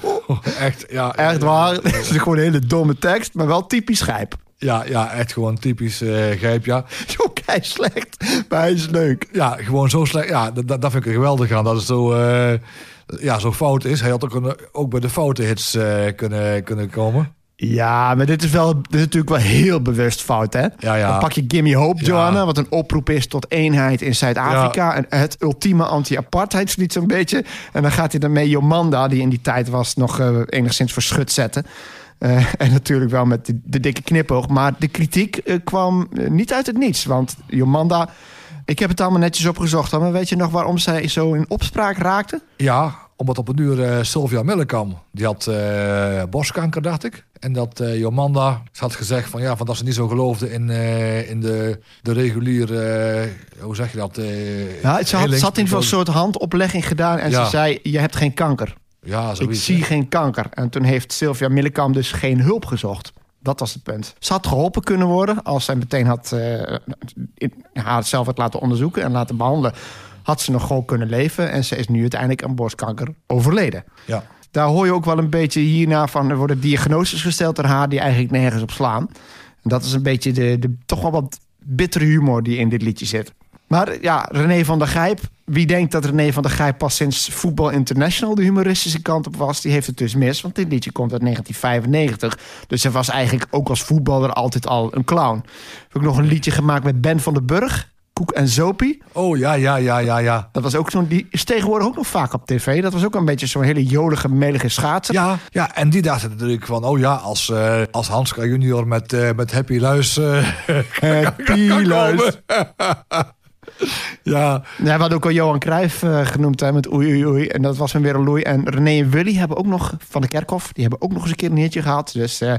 [LAUGHS] echt, ja. Echt waar. Het is gewoon een hele domme tekst, maar wel typisch grijp. Ja, ja, echt gewoon typisch grijp, ja. [LAUGHS] Zo kei slecht, maar hij is leuk. Ja, gewoon zo slecht. Ja, dat, dat vind ik er geweldig aan. Dat het zo, eh, ja, zo fout is. Hij had ook, een, ook bij de foute hits eh, kunnen, kunnen komen. Ja, maar dit is, wel, dit is natuurlijk wel heel bewust fout, hè? Ja, ja. Dan pak je Gimme Hope, Ja. Joanna, wat een oproep is tot eenheid in Zuid-Afrika. En Het ultieme anti-apartheidslied zo'n beetje. En dan gaat hij daarmee Jomanda, die in die tijd was, nog eh, enigszins voor schut zetten. Eh, [LAUGHS] en natuurlijk wel met de, de dikke knipoog. Maar de kritiek eh, kwam eh, niet uit het niets. Want Jomanda, ik heb het allemaal netjes opgezocht. Maar weet je nog waarom zij zo in opspraak raakte? Ja, omdat op een uur Sylvia Millekam, die had borstkanker, dacht ik. En dat eh, Jomanda had gezegd van ja, van dat ze niet zo geloofde in, in de, de reguliere, hoe zeg je dat? Ja, ze had, in een soort handoplegging gedaan. En Ja. ze zei, je hebt geen kanker. Ja, Ik zie geen kanker. En toen heeft Sylvia Millekam dus geen hulp gezocht. Dat was het punt. Ze had geholpen kunnen worden als zij meteen had eh, in- haar zelf had laten onderzoeken en laten behandelen. Had ze nog gewoon kunnen leven. En ze is nu uiteindelijk aan borstkanker overleden. Ja. Daar hoor je ook wel een beetje hierna van. Er worden diagnoses gesteld aan haar die eigenlijk nergens op slaan. En dat is een beetje de, de toch wel wat bittere humor die in dit liedje zit. Maar ja, René van der Gijp. Wie denkt dat René van der Gijp pas sinds Voetbal International de humoristische kant op was, die heeft het dus mis. Want dit liedje komt uit 1995. Dus hij was eigenlijk ook als voetballer altijd al een clown. Heb ik nog een liedje gemaakt met Ben van den Burg, Koek en Zopie. Oh ja, ja, ja, ja, ja. Dat was ook zo'n, die is tegenwoordig ook nog vaak op tv. Dat was ook een beetje zo'n hele jolige, melige schaatser. Ja, ja, en die dachten natuurlijk van, oh ja, als, eh als Hanska junior met, eh, met Happy Luis eh, [LAUGHS] Happy Luis. [LAUGHS] ja, Ja, we hadden ook al Johan Cruijff eh, genoemd hè, met Oei Oei Oei. En dat was hem weer een loei. En René en Willy hebben ook nog, van de Kerkhof, die hebben ook nog eens een keer een hitje gehad. Dus eh,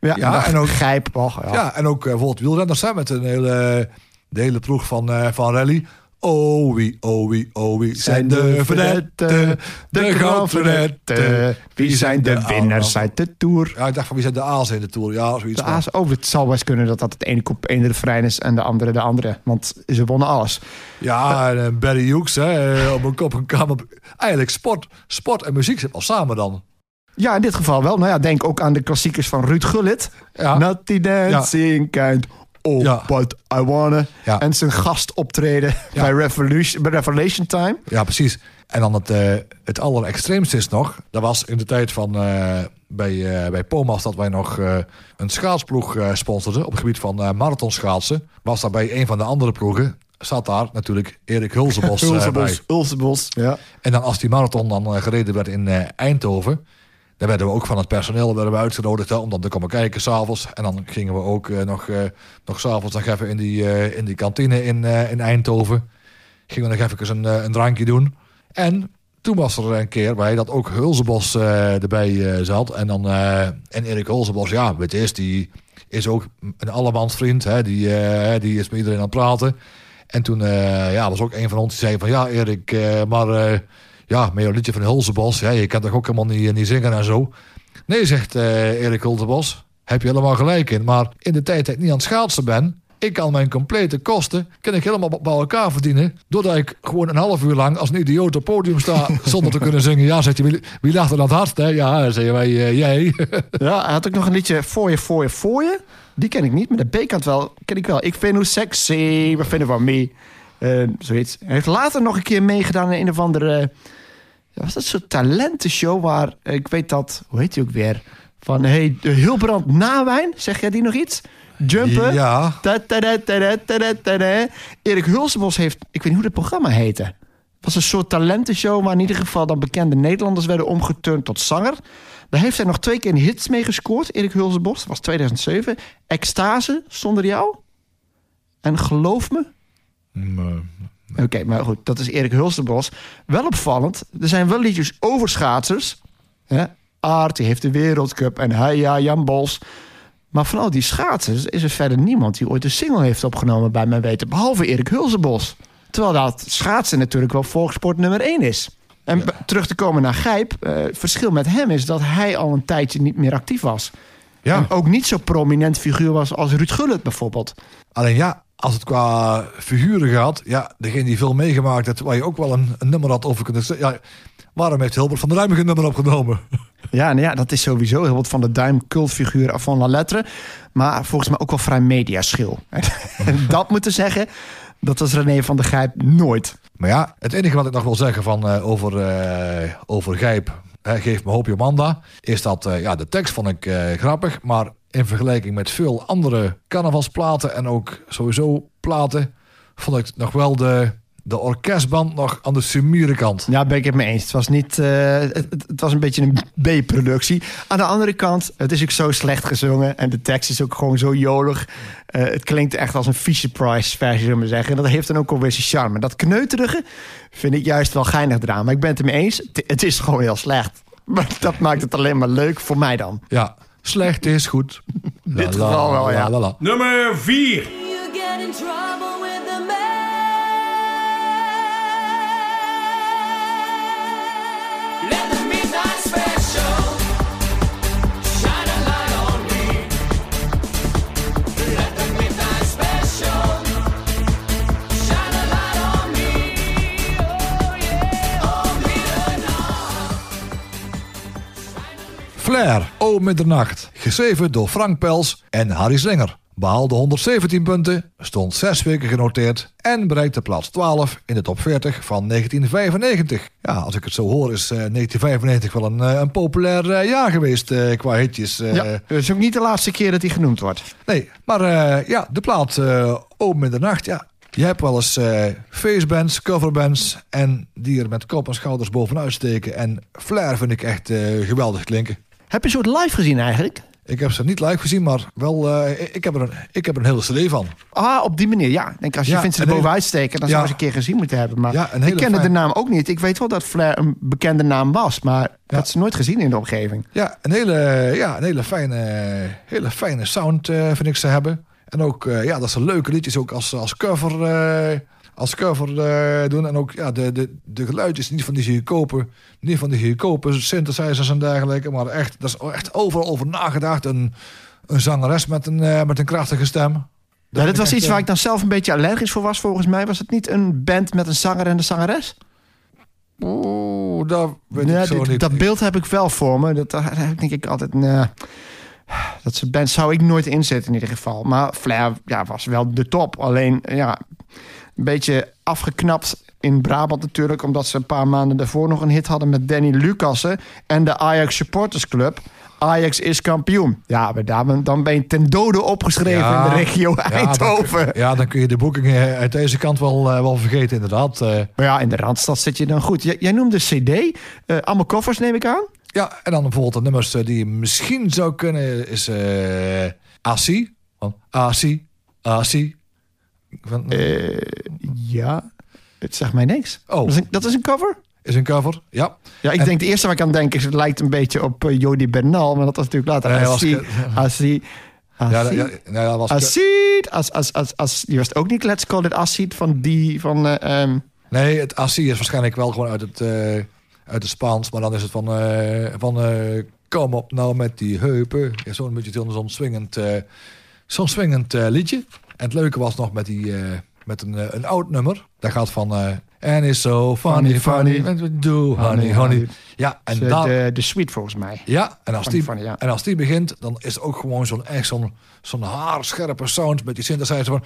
ja, Ja, en ook- Gijp. Och, ja. ja. en ook uh, bijvoorbeeld wielrenners hè, met een hele, de hele ploeg van, van rally. Oh wie, oh wie, oh wie zijn de vedetten, de goudvedetten. Wie zijn de winnaars uit de Tour? Ja, ik dacht van wie zijn de A's in de Tour? Ja, zoiets. De A's, oh, het zal best kunnen dat dat het ene koep ene refrein is en de andere de andere. Want ze wonnen alles. Ja, en eh, Barry Hughes hè, eh, op een kop een kamer. Eigenlijk sport, sport en muziek zitten al samen dan. Ja, in dit geval wel. Nou ja, denk ook aan de klassiekers van Ruud Gullit. Ja. Naughty dancing kind. Oh, Ja. but I wanna. Ja. En zijn gastoptreden [LAUGHS] Ja. bij, Revolution, bij Revelation Time. Ja, precies. En dan het, eh het allerextreemste is nog... dat was in de tijd van eh, bij, eh bij Pomas... dat wij nog een schaatsploeg sponsorden... op het gebied van marathonschaatsen. Was daar bij een van de andere ploegen... zat daar natuurlijk Erik Hulsebos [LAUGHS] eh, bij. Ulsebos. Ulsebos. Ja. En dan als die marathon dan gereden werd in Eindhoven... dan werden we ook van het personeel werden we uitgenodigd... Hè, om dan te komen kijken s'avonds. En dan gingen we ook eh, nog, eh nog s'avonds nog even in die, eh, in die kantine in, in Eindhoven. Gingen we nog even een, een drankje doen. En toen was er een keer bij dat ook Hulsebos eh, erbij zat. En, dan, en Erik Hulsebos, ja, weet je, die is ook een allemansvriend. Hè, die, die is met iedereen aan het praten. En toen ja, was ook een van ons die zei van... Ja, Erik, maar ja, met jouw liedje van Hulsebos... Ja, je kan toch ook helemaal niet, niet zingen en zo? Nee, zegt eh, Erik Hulsebos. Heb je helemaal gelijk in. Maar in de tijd dat ik niet aan het schaatsen ben... Ik kan mijn complete kosten kan ik helemaal bij elkaar verdienen. Doordat ik gewoon een half uur lang als een idioot op podium sta [LAUGHS] zonder te kunnen zingen. Ja, zegt hij, wie, wie lacht er aan het hardst? Hè? Ja, zeggen wij, eh, jij. [LAUGHS] ja, hij had ook nog een liedje Voor je, voor je, voor je. Die ken ik niet, maar de B-kant wel. Ken ik wel. Ik vind hoe sexy, we vinden van me. Eh, zoiets. Hij heeft later nog een keer meegedaan in een of andere... ja, was dat zo'n talentenshow waar... eh, ik weet dat... Hoe heet die ook weer? Van, hey, de Hilbrand Nawijn. Zeg jij die nog iets? Jumpen. Ja. Ta -ta -ta. Erik Hulsebos heeft... Ik weet niet hoe het programma heette. Het was een soort talentenshow... waar in ieder geval dan bekende Nederlanders werden omgeturnd tot zanger. Daar heeft hij nog twee keer in hits mee gescoord. Erik Hulsebos. Dat was 2007. Extase, zonder jou. En Geloof Me. Oké, maar goed, dat is Erik Hulstenbos. Wel opvallend, er zijn wel liedjes over schaatsers. Hè? Die heeft de wereldcup en hij, ja, Jan Bols. Maar van al die schaatsers is er verder niemand die ooit een single heeft opgenomen bij mijn weten. Behalve Erik Hulzenbos. Terwijl dat schaatsen natuurlijk wel volkssport nummer één is. En terug te komen naar Gijp. eh, het verschil met hem is dat hij al een tijdje niet meer actief was. Ja. En ook niet zo prominent figuur was als Ruud Gullit bijvoorbeeld. Alleen ja, als het qua figuren gaat, ja, degene die veel meegemaakt heeft, waar je ook wel een, een nummer had over kunnen zeggen. Ja, waarom heeft Hilbert van der Rijm geen nummer opgenomen? [LAUGHS] Ja, nou ja, dat is sowieso heel wat van de duim cultfiguur van La Lettre. Maar volgens mij ook wel vrij mediaschil. en [LAUGHS] dat moeten zeggen, dat was René van der Gijp nooit. Maar ja, het enige wat ik nog wil zeggen van, eh, over, eh, over Gijp, hè, geef me hoop Jomanda, is dat eh, ja, de tekst vond ik grappig, maar in vergelijking met veel andere carnavalsplaten en ook sowieso platen, vond ik nog wel de, de orkestband nog aan de sumiere kant. Ja, ben ik het mee eens. Het was, niet, eh, het, was een beetje een B-productie. Aan de andere kant, het is ook zo slecht gezongen. En de tekst is ook gewoon zo jolig. Eh, het klinkt echt als een Fisher Price versie, zullen we zeggen. En dat heeft dan ook alweer zijn charme. Dat kneuterige vind ik juist wel geinig eraan. Maar ik ben het ermee eens. Het, het is gewoon heel slecht. [LAUGHS] Maar dat maakt het alleen maar leuk voor mij dan. Ja, slecht is goed. dit geval wel, ja. la, la. Nummer 4. Flair, O Middernacht. Geschreven door Frank Pels en Harry Slinger. Behaalde 117 punten, stond 6 weken genoteerd en bereikte plaats 12 in de top 40 van 1995. Ja, als ik het zo hoor is eh, 1995 wel een, eh, een populair eh, jaar geweest eh, qua hitjes. eh. Ja, het is ook niet de laatste keer dat hij genoemd wordt. Nee, maar eh, ja, de plaat eh O Middernacht, ja. Je hebt wel eens eh facebands, coverbands en die er met kop en schouders bovenuit steken. En Flair vind ik echt eh, geweldig klinken. Heb je soort live gezien eigenlijk? Ik heb ze niet live gezien, maar wel, eh, ik, heb er een, ik heb er een hele cd van. Ah, op die manier, ja. Ik Denk, als je Ja, vindt ze er bovenuit steken, dan Ja. zou je ze een keer gezien moeten hebben. Maar Ja, ik kende de naam ook niet. Ik weet wel dat Flair een bekende naam was, maar ik had ze nooit gezien in de omgeving. Ja, een hele, ja, een hele, fijne, hele fijne sound eh, vind ik ze hebben. En ook, eh, ja, dat ze leuke liedjes ook als, als cover, als cover eh, doen. En ook ja, de, de, de geluidjes niet van die goedkope, niet van die goedkope synthesizers en dergelijke. Maar echt, dat is echt overal over nagedacht. Een, een zangeres met een, eh, met een krachtige stem. Ja, vind dit was echt, iets waar ik dan zelf een beetje allergisch voor was, volgens mij. Was het niet een band met een zanger en een zangeres? Oeh, dat weet Ja, ik zo niet. dat beeld heb ik wel voor me. Dat, ik denk ik altijd... nee, dat soort bands zou ik nooit inzetten in ieder geval. Maar Flair ja, was wel de top. Alleen ja, een beetje afgeknapt in Brabant natuurlijk... omdat ze een paar maanden daarvoor nog een hit hadden met Danny Lucassen... en de Ajax Supporters Club... Ajax is kampioen. Ja, maar daar dan ben je ten dode opgeschreven Ja. in de regio Ja, dan, Eindhoven. ja, dan kun je de boekingen uit deze kant wel, eh, wel vergeten, inderdaad. Eh, Maar ja, in de Randstad zit je dan goed. Jij, jij noemde CD. eh allemaal koffers neem ik aan. Ja, en dan bijvoorbeeld de nummers eh, die je misschien zou kunnen is eh Asi. Asi, Asi. Van, Eh, ja, het zegt mij niks. Oh. Dat, is een, dat is een cover? is een cover, ja. Ja, ik En- denk de eerste waar ik aan denk is... het lijkt een beetje op eh, Jody Bernal, maar dat was natuurlijk later. Nee, Asi, was- [LAUGHS] Asi, Ja, ja, ja, dat was, Acid, as, as, as, as, die was het ook niet Let's Call It Acid van die, van... eh, ehm, nee, het Asi is waarschijnlijk wel gewoon uit het, eh, uit het Spaans. Maar dan is het van, eh, van kom op nou met die heupen. Ja, zo'n beetje zo'n swingend, zo'n swingend liedje. En het leuke was nog met, die, eh, met een, eh, een oud nummer. Dat gaat van... eh And it's so funny, Funny, funny, do honey, Honey. Ja, en de, dan... de, de suite volgens mij. Ja, en als, Funny, die, funny, ja. en als die begint, dan is het ook gewoon zo'n echt zo'n zo'n haarscherpe sound met die synthesizer van.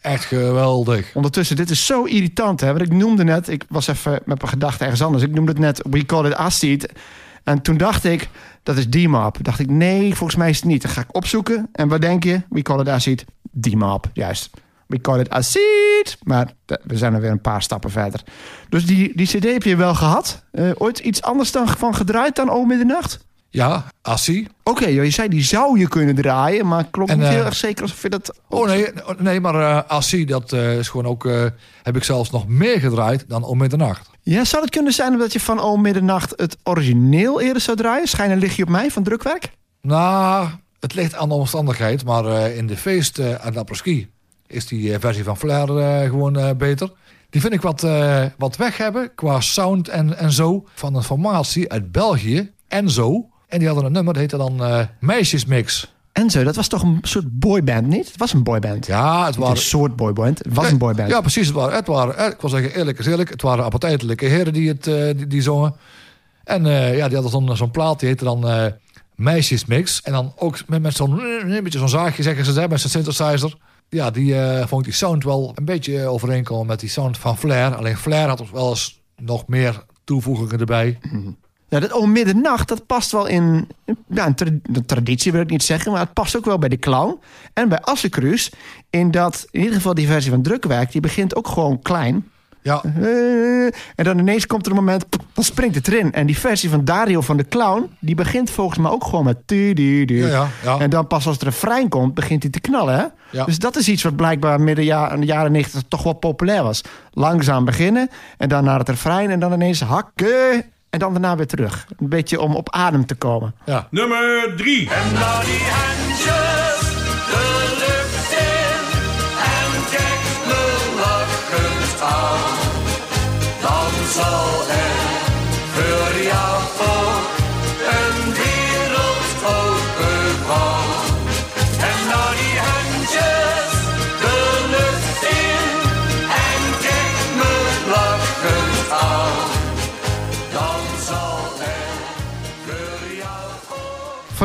Echt geweldig. Ondertussen, dit is zo irritant. Hè? Want ik noemde net, ik was even met mijn gedachten ergens anders. Ik noemde het net We Call It Acid. En toen dacht ik, dat is D-Map. Dacht ik, nee, volgens mij is het niet. Dan ga ik opzoeken. En wat denk je? We Call It Acid. D-Map, juist. We Call It Acid. Maar we zijn er weer een paar stappen verder. Dus die, die cd heb je wel gehad. Eh, ooit iets anders dan van gedraaid dan O Middernacht? Ja, Assie. Oké, joh, je zei die zou je kunnen draaien. Maar En, niet eh, heel erg zeker alsof je dat... Oh nee, nee maar eh Assie, dat eh, is gewoon ook. heb ik zelfs nog meer gedraaid dan om middernacht. Ja, zou het kunnen zijn omdat je van O Middernacht het origineel eerder zou draaien? Schijnen lig je op mij van drukwerk? Nou, het ligt aan de omstandigheid, maar in de feest aan Apres-Ski is die versie van Flair gewoon beter. Die vind ik wat, wat weg hebben qua sound en, en zo. Van een formatie uit België en zo. En die hadden een nummer, dat heette dan eh, Meisjesmix. En zo, dat was toch een soort boyband, niet? Het was een boyband. Ja, het waren... een soort boyband, het was een boyband. Ja, precies. Het waren, het waren, eh, ik wil zeggen eerlijk is eerlijk, het waren appetijtelijke heren die, het, eh, die, die zongen. En ja, die hadden zo'n zo'n plaat, die heette dan eh, Meisjesmix. En dan ook met, met zo'n beetje zo'n zaagje, zeggen ze, hè, met zijn synthesizer. Ja, die vond die sound wel een beetje overeenkomen met die sound van Flair. Alleen Flair had wel eens nog meer toevoegingen erbij. Ja, dat om middernacht, dat past wel in ja, een, tra- een traditie, wil ik niet zeggen, maar het past ook wel bij de clown. En bij Assencruus, in dat, in ieder geval die versie van Drukwerk, die begint ook gewoon klein. Ja, Eh, en dan ineens komt er een moment, dan springt het erin. En die versie van Dario van de Clown, die begint volgens mij ook gewoon met... tu, du, du. Ja, ja, ja. En dan pas als het refrein komt, begint hij te knallen. Hè? Ja. Dus dat is iets wat blijkbaar midden ja- in de jaren 90 toch wel populair was. Langzaam beginnen en dan naar het refrein en dan ineens hakken... En dan daarna weer terug. Een beetje om op adem te komen. ja. Nummer 3. En nou die handjes de lucht in en kijk me lachend aan. Dan zal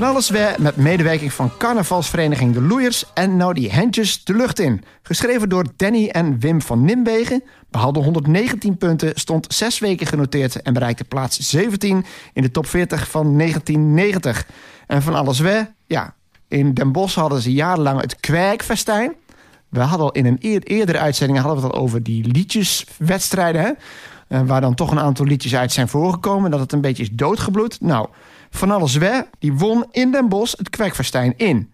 Van alles weer met medewerking van carnavalsvereniging De Loeiers en nou die handjes de lucht in. Geschreven door Danny en Wim van Nimwegen. Behaalde 119 punten, stond zes weken genoteerd en bereikte plaats 17 in de top 40 van 1990. En van alles weer, ja, in Den Bosch hadden ze jarenlang het Kwijkfestijn. We hadden al in een eer- eerdere uitzending hadden we het al over die liedjeswedstrijden. Hè? Eh, waar dan toch een aantal liedjes uit zijn voorgekomen. Dat het een beetje is doodgebloed. Nou, Van Alles Wer, die won in Den Bosch het Kwijkfestijn in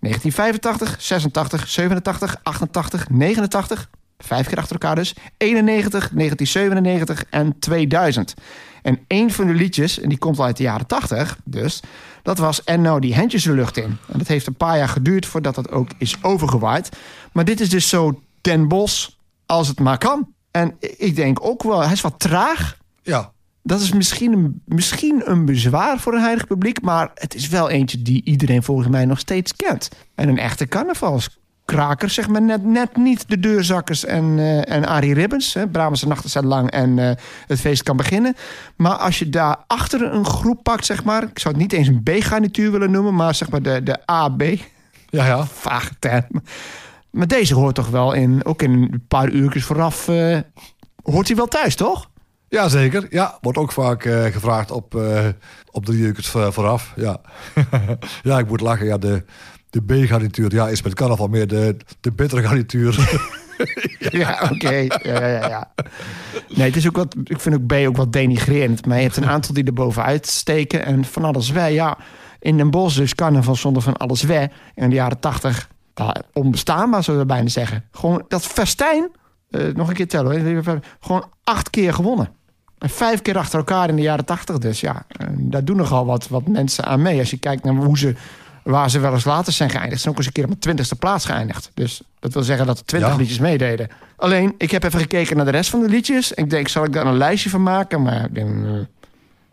1985, 86, 87, 88, 89. Vijf keer achter elkaar dus. 91, 1997 en 2000. En één van de liedjes, en die komt al uit de jaren 80 dus... dat was En nou die handjes de lucht in. En dat heeft een paar jaar geduurd voordat dat ook is overgewaaid. Maar dit is dus zo Den Bosch als het maar kan. En ik denk ook wel, hij is wat traag... ja. Dat is misschien een, misschien een bezwaar voor een heilig publiek, maar het is wel eentje die iedereen volgens mij nog steeds kent. En een echte carnavalskraker, zeg maar, net, net niet de deurzakkers en, eh en Arie Ribbens. Hè. Brabantse nachten zijn lang en eh, het feest kan beginnen. Maar als je daar achter een groep pakt, zeg maar, ik zou het niet eens een B-garnituur willen noemen, maar zeg maar de, de AB, Ja, ja. vage term. Maar deze hoort toch wel in, ook in een paar uurtjes vooraf, eh, hoort hij wel thuis, toch? Jazeker, ja. Wordt ook vaak eh, gevraagd op, eh, op de jukers vooraf. Ja. [LAUGHS] ja, ik moet lachen. Ja, de, de B-garnituur ja, is met carnaval meer de, de bittere garnituur. [LAUGHS] Ja, oké. Ja, ja, ja. Nee, het is ook wat, ik vind ook B ook wat denigrerend. Maar je hebt een aantal die er bovenuit steken. En van alles wij, ja. In Den Bosch dus carnaval zonder van alles wij. In de jaren tachtig, onbestaanbaar zullen we bijna zeggen. Gewoon dat festijn, eh, nog een keer tellen. hoor. Gewoon acht keer gewonnen. Vijf keer achter elkaar in de jaren tachtig. Dus ja, daar doen nogal wat, wat mensen aan mee. Als je kijkt naar hoe ze, waar ze wel eens later zijn geëindigd. Ze zijn ook eens een keer op de twintigste plaats geëindigd. Dus dat wil zeggen dat er twintig Ja. liedjes meededen. Alleen, ik heb even gekeken naar de rest van de liedjes. Ik denk, zal ik daar een lijstje van maken? Maar ik denk, eh,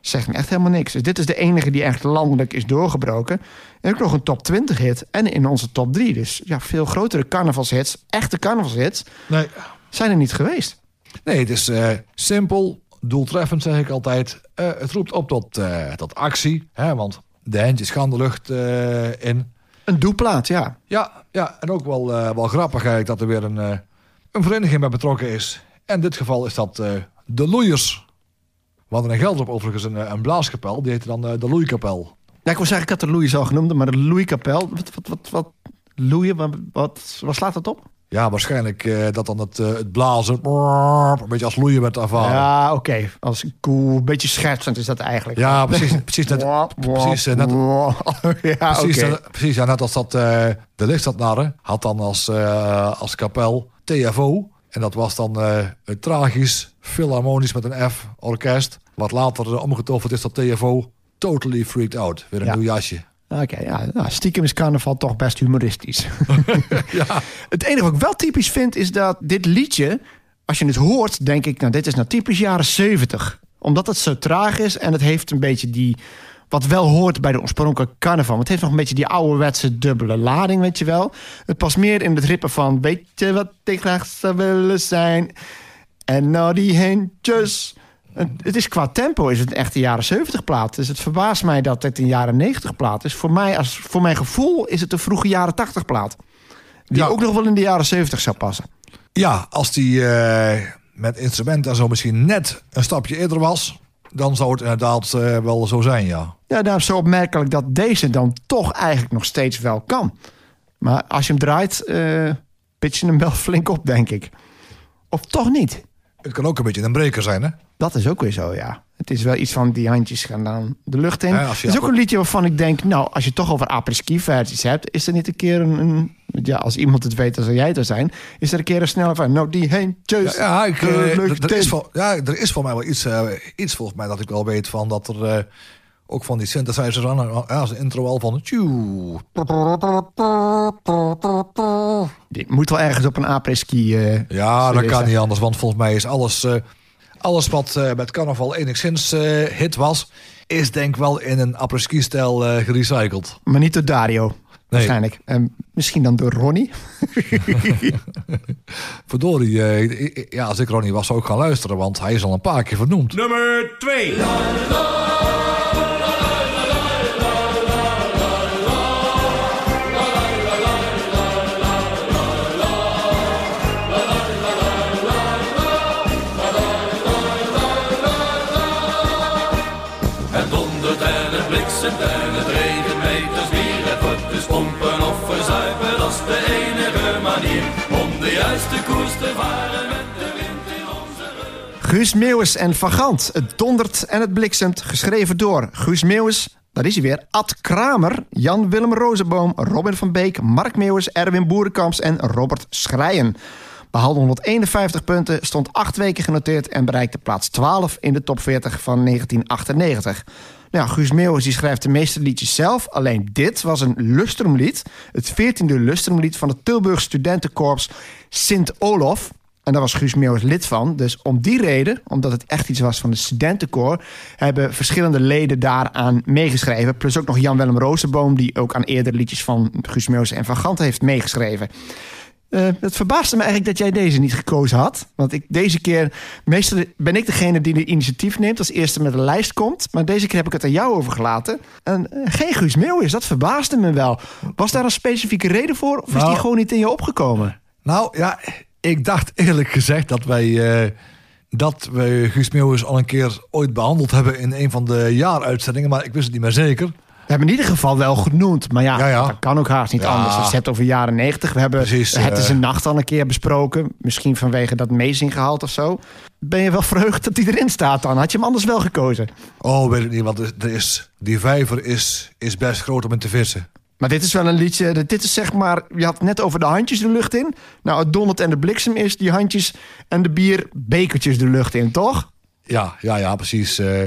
zegt me echt helemaal niks. Dus dit is de enige die echt landelijk is doorgebroken. En ook nog een top 20 hit. En in onze top 3. Dus ja, veel grotere carnavalshits, echte carnavalshits, Nee, zijn er niet geweest. nee het is eh, simpel, doeltreffend zeg ik altijd. Eh, het roept op tot, eh, tot actie. Hè, want de handjes gaan de lucht eh, in. Een doelplaat, ja. Ja, ja en ook wel, wel grappig eigenlijk dat er weer een, een vereniging bij betrokken is. En in dit geval is dat de Loeiers. We hadden in Gelderop overigens een, een blaaskapel. Die heette dan de Loeikapel. Ja, ik wil zeggen, had de Louis al genoemd, maar de Louis Kapel. Wat, wat, wat, wat, wat, wat slaat dat op? Ja, waarschijnlijk eh, dat dan het, eh, het blazen een beetje als loeien werd ervaren. Ja, Ja, oké. Als een koe, een beetje schertsend is dat eigenlijk. precies. precies, net, precies, net, [LAUGHS] ja, precies, precies ja, net als dat eh, de Lichtstadnarren had dan als, als kapel TFO. En dat was dan het tragisch, philharmonisch met een F, orkest. Wat later omgetoverd is tot TFO. Totally freaked out. Weer een Ja. nieuw jasje. Oké, ja, nou, stiekem is carnaval toch best humoristisch. [LAUGHS] Het enige wat ik wel typisch vind is dat dit liedje, als je het hoort, denk ik, nou, dit is nou typisch jaren 70. Omdat het zo traag is en het heeft een beetje die, wat wel hoort bij de oorspronkelijke carnaval. Het heeft nog een beetje die ouderwetse dubbele lading, weet je wel. Het past meer in het rippen van, weet je wat ik graag zou willen zijn? En nou die handjes. Het- is qua tempo is het echt een jaren 70 plaat. Dus het verbaast mij dat het een jaren 90 plaat is. Voor mij, als, voor mijn gevoel, is het een vroege jaren 80 plaat. Die Ja. ook nog wel in de jaren 70 zou passen. Ja, als die eh, met instrumenten en zo misschien net een stapje eerder was. dan zou het inderdaad eh, wel zo zijn, ja. Ja, daarom zo opmerkelijk dat deze dan toch eigenlijk nog steeds wel kan. Maar als je hem draait, eh pitch je hem wel [LAUGHS] flink op, denk ik. Of toch niet? Het kan ook een beetje een breker zijn, hè? Dat is ook weer zo, ja. Het is wel iets van die handjes gaan dan de lucht in. Ja, Het is ook een liedje waarvan ik denk, nou, als je toch over apres-ski versies hebt, is er niet een keer een, een- ja, als iemand het weet, dan zou jij het er zijn, is er een keer een snelle van, nou, die heen, tjus. Ja, ja, ik, eh, er, is voor, ja, er is voor mij wel iets, eh, iets volgens mij dat ik wel weet van dat er eh, ook van die synthesizers aan, ja, als intro al van tjoe. Die moet wel ergens op een apres-ski. Ja, dat kan niet anders, want volgens mij is alles, alles wat eh, met carnaval enigszins eh, hit was, is denk ik wel in een apres-ski stijl eh, gerecycled. Maar niet door Dario, waarschijnlijk. En misschien dan door Ronnie. [LAUGHS] Verdorie, ja, als ik Ronnie was zou ik gaan luisteren, want hij is al een paar keer vernoemd. Nummer 2. Juiste koers te varen met de wind in onze rug. Guus Meeuwis en Van Gant. Het dondert en het bliksemt. Geschreven door Guus Meeuwis. Daar is hij weer. Ad Kramer, Jan-Willem Rozenboom, Robin van Beek, Mark Meeuwis, Erwin Boerenkamps en Robert Schrijen. Behaalde 151 punten, stond acht weken genoteerd en bereikte plaats 12 in de top 40 van 1998. Nou, Guus Meeuwis die schrijft de meeste liedjes zelf. Alleen dit was een lustrumlied. Het 14e lustrumlied van het Tilburg Studentenkorps Sint-Olof. En daar was Guus Meeuwis lid van. Dus om die reden, omdat het echt iets was van de studentenkoor... hebben verschillende leden daaraan meegeschreven. Plus ook nog Jan-Willem Rozenboom... die ook aan eerdere liedjes van Guus Meeuwis en Van Gant heeft meegeschreven. Eh, het verbaasde me eigenlijk dat jij deze niet gekozen had. Want ik, deze keer, meestal ben ik degene die de initiatief neemt... als eerste met een lijst komt. Maar deze keer heb ik het aan jou overgelaten. En eh, geen Guus Meeuwis, dat verbaasde me wel. Was daar een specifieke reden voor? Of is Nou- die gewoon niet in je opgekomen? Nou ja, ik dacht eerlijk gezegd dat wij, eh, dat we Guus Meeuwis al een keer ooit behandeld hebben in een van de jaaruitzendingen, maar ik wist het niet meer zeker. We hebben in ieder geval wel genoemd. Maar ja, Ja, ja. dat kan ook haast niet Ja. anders. Het hebt over jaren 90. We hebben Precies, het eh. is een nacht al een keer besproken. Misschien vanwege dat meezinggehalte of zo. Ben je wel vreugd dat die erin staat dan? Had je hem anders wel gekozen? Oh, weet ik niet, want er is, die vijver is, is best groot om in te vissen. Maar dit is wel een liedje. Dit is zeg maar. Je had net over de handjes de lucht in. Nou, het dondert en de bliksem is die handjes en de bierbekertjes de lucht in, toch? Ja, ja, ja, precies. eh.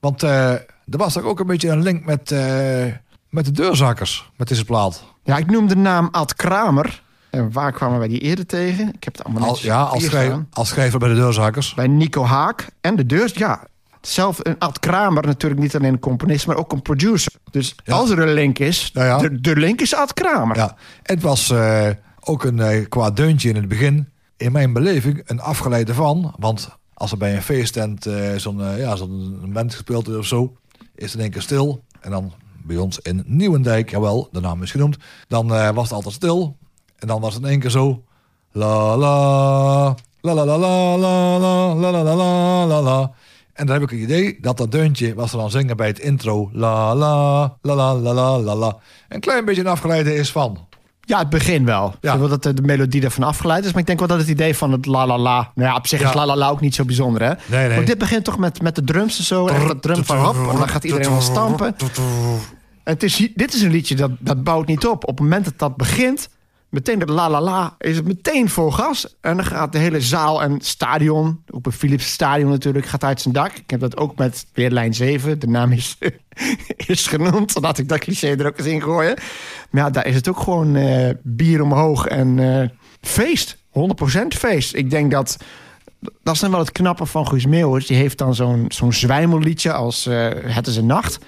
want eh, er was toch ook een beetje een link met, eh, met de deurzakkers, met deze plaat. Ja, ik noem de naam Ad Kramer. En waar kwamen wij die eerder tegen? Ik heb het allemaal Al, ja, als, schrijver, als schrijver bij de deurzakkers. Bij Nico Haak en de deur. Ja, zelf een Ad Kramer natuurlijk niet alleen een componist, maar ook een producer. Dus Ja. als er een link is, Ja, ja. De, de link is Ad Kramer. Ja, het was eh, ook een eh, qua deuntje in het begin. In mijn beleving een afgeleide van. Want als er bij een feesttent eh, zo'n ja, zo'n band gespeeld is of zo... is in één keer stil. En dan bij ons in Nieuwendijk, jawel, de naam is genoemd... dan eh, was het altijd stil. En dan was het in één keer zo... La la, la la la la la la la la la. En dan heb ik het idee dat dat deuntje was er dan zingen bij het intro. La la la la la la la. Een klein beetje een afgeleide is van. Ja, het begin wel. Ja. Ja. Dat de, melodie ervan afgeleid is. Maar ik denk wel dat het idee van het la la la... Nou ja, op zich is la la la ook niet zo bijzonder, hè? Nee, dit begint toch met, met de drums en zo. En dat drum van hop. En dan gaat iedereen wel stampen. En [LAUGHS] het is, dit is een liedje dat, dat bouwt niet op. Op het moment dat dat begint... Meteen dat la la la is het meteen vol gas. En dan gaat de hele zaal en stadion... Ook het Philips Stadion natuurlijk, gaat uit zijn dak. Ik heb dat ook met weer lijn 7. De naam is, [LAUGHS] is genoemd. Laat ik dat cliché er ook eens in gooien. Maar ja, daar is het ook gewoon eh, bier omhoog en eh, feest. 100% feest. Ik denk dat... Dat is dan wel het knappe van Guus Meeuwis. Die heeft dan zo'n zo'n zwijmelliedje als eh, Het is een nacht.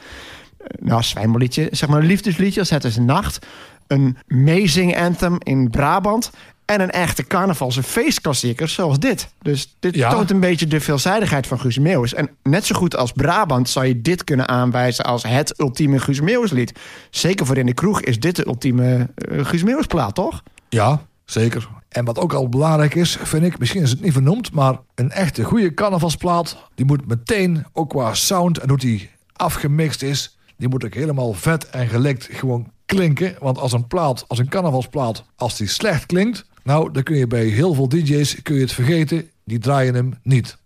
Nou, zwijmelliedje. Zeg maar een liefdesliedje als Het is een nacht. Een amazing anthem in Brabant. En een echte carnavalse feestklassieker zoals dit. Dus dit Ja. toont een beetje de veelzijdigheid van Guus Meeuwis. En net zo goed als Brabant zou je dit kunnen aanwijzen als het ultieme Guus Meeuwis lied. Zeker voor in de kroeg is dit de ultieme eh, Guus Meeuwis plaat, toch? Ja, zeker. En wat ook al belangrijk is, vind ik, misschien is het niet vernoemd, maar een echte goede carnavalsplaat, die moet meteen, ook qua sound en hoe die afgemixt is, die moet ook helemaal vet en gelikt gewoon klinken. Want als een plaat, als een carnavalsplaat, als die slecht klinkt, nou, dan kun je bij heel veel DJ's kun je het vergeten, die draaien hem niet.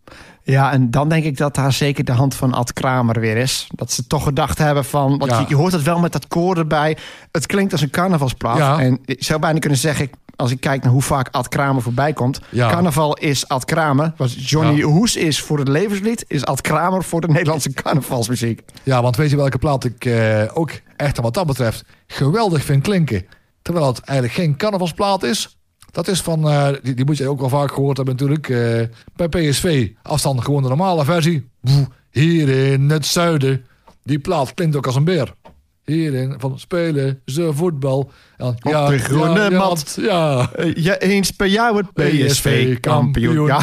Ja, en dan denk ik dat daar zeker de hand van Ad Kramer weer is. Dat ze toch gedacht hebben van... Want Ja. je, je hoort het wel met dat koor erbij. Het klinkt als een carnavalsplaat. Ja. En ik zou bijna kunnen zeggen... Als ik kijk naar hoe vaak Ad Kramer voorbij komt. Ja. Carnaval is Ad Kramer. Wat Johnny Ja. Hoes is voor het levenslied... is Ad Kramer voor de Nederlandse [LAUGHS] carnavalsmuziek. Ja, want weet je welke plaat ik eh, ook echt wat dat betreft geweldig vind klinken? Terwijl het eigenlijk geen carnavalsplaat is. Dat is van, eh, die, die moet je ook wel vaak gehoord hebben natuurlijk. eh, bij PSV, afstand gewoon de normale versie. Boe, hier in het zuiden. Die plaat klinkt ook als een beer. Hierin van spelen ze voetbal. En dan, Op de groene ja, mat. Ja, Eh, ja, eens per jaar wordt PSV PSV kampioen. kampioen. Ja,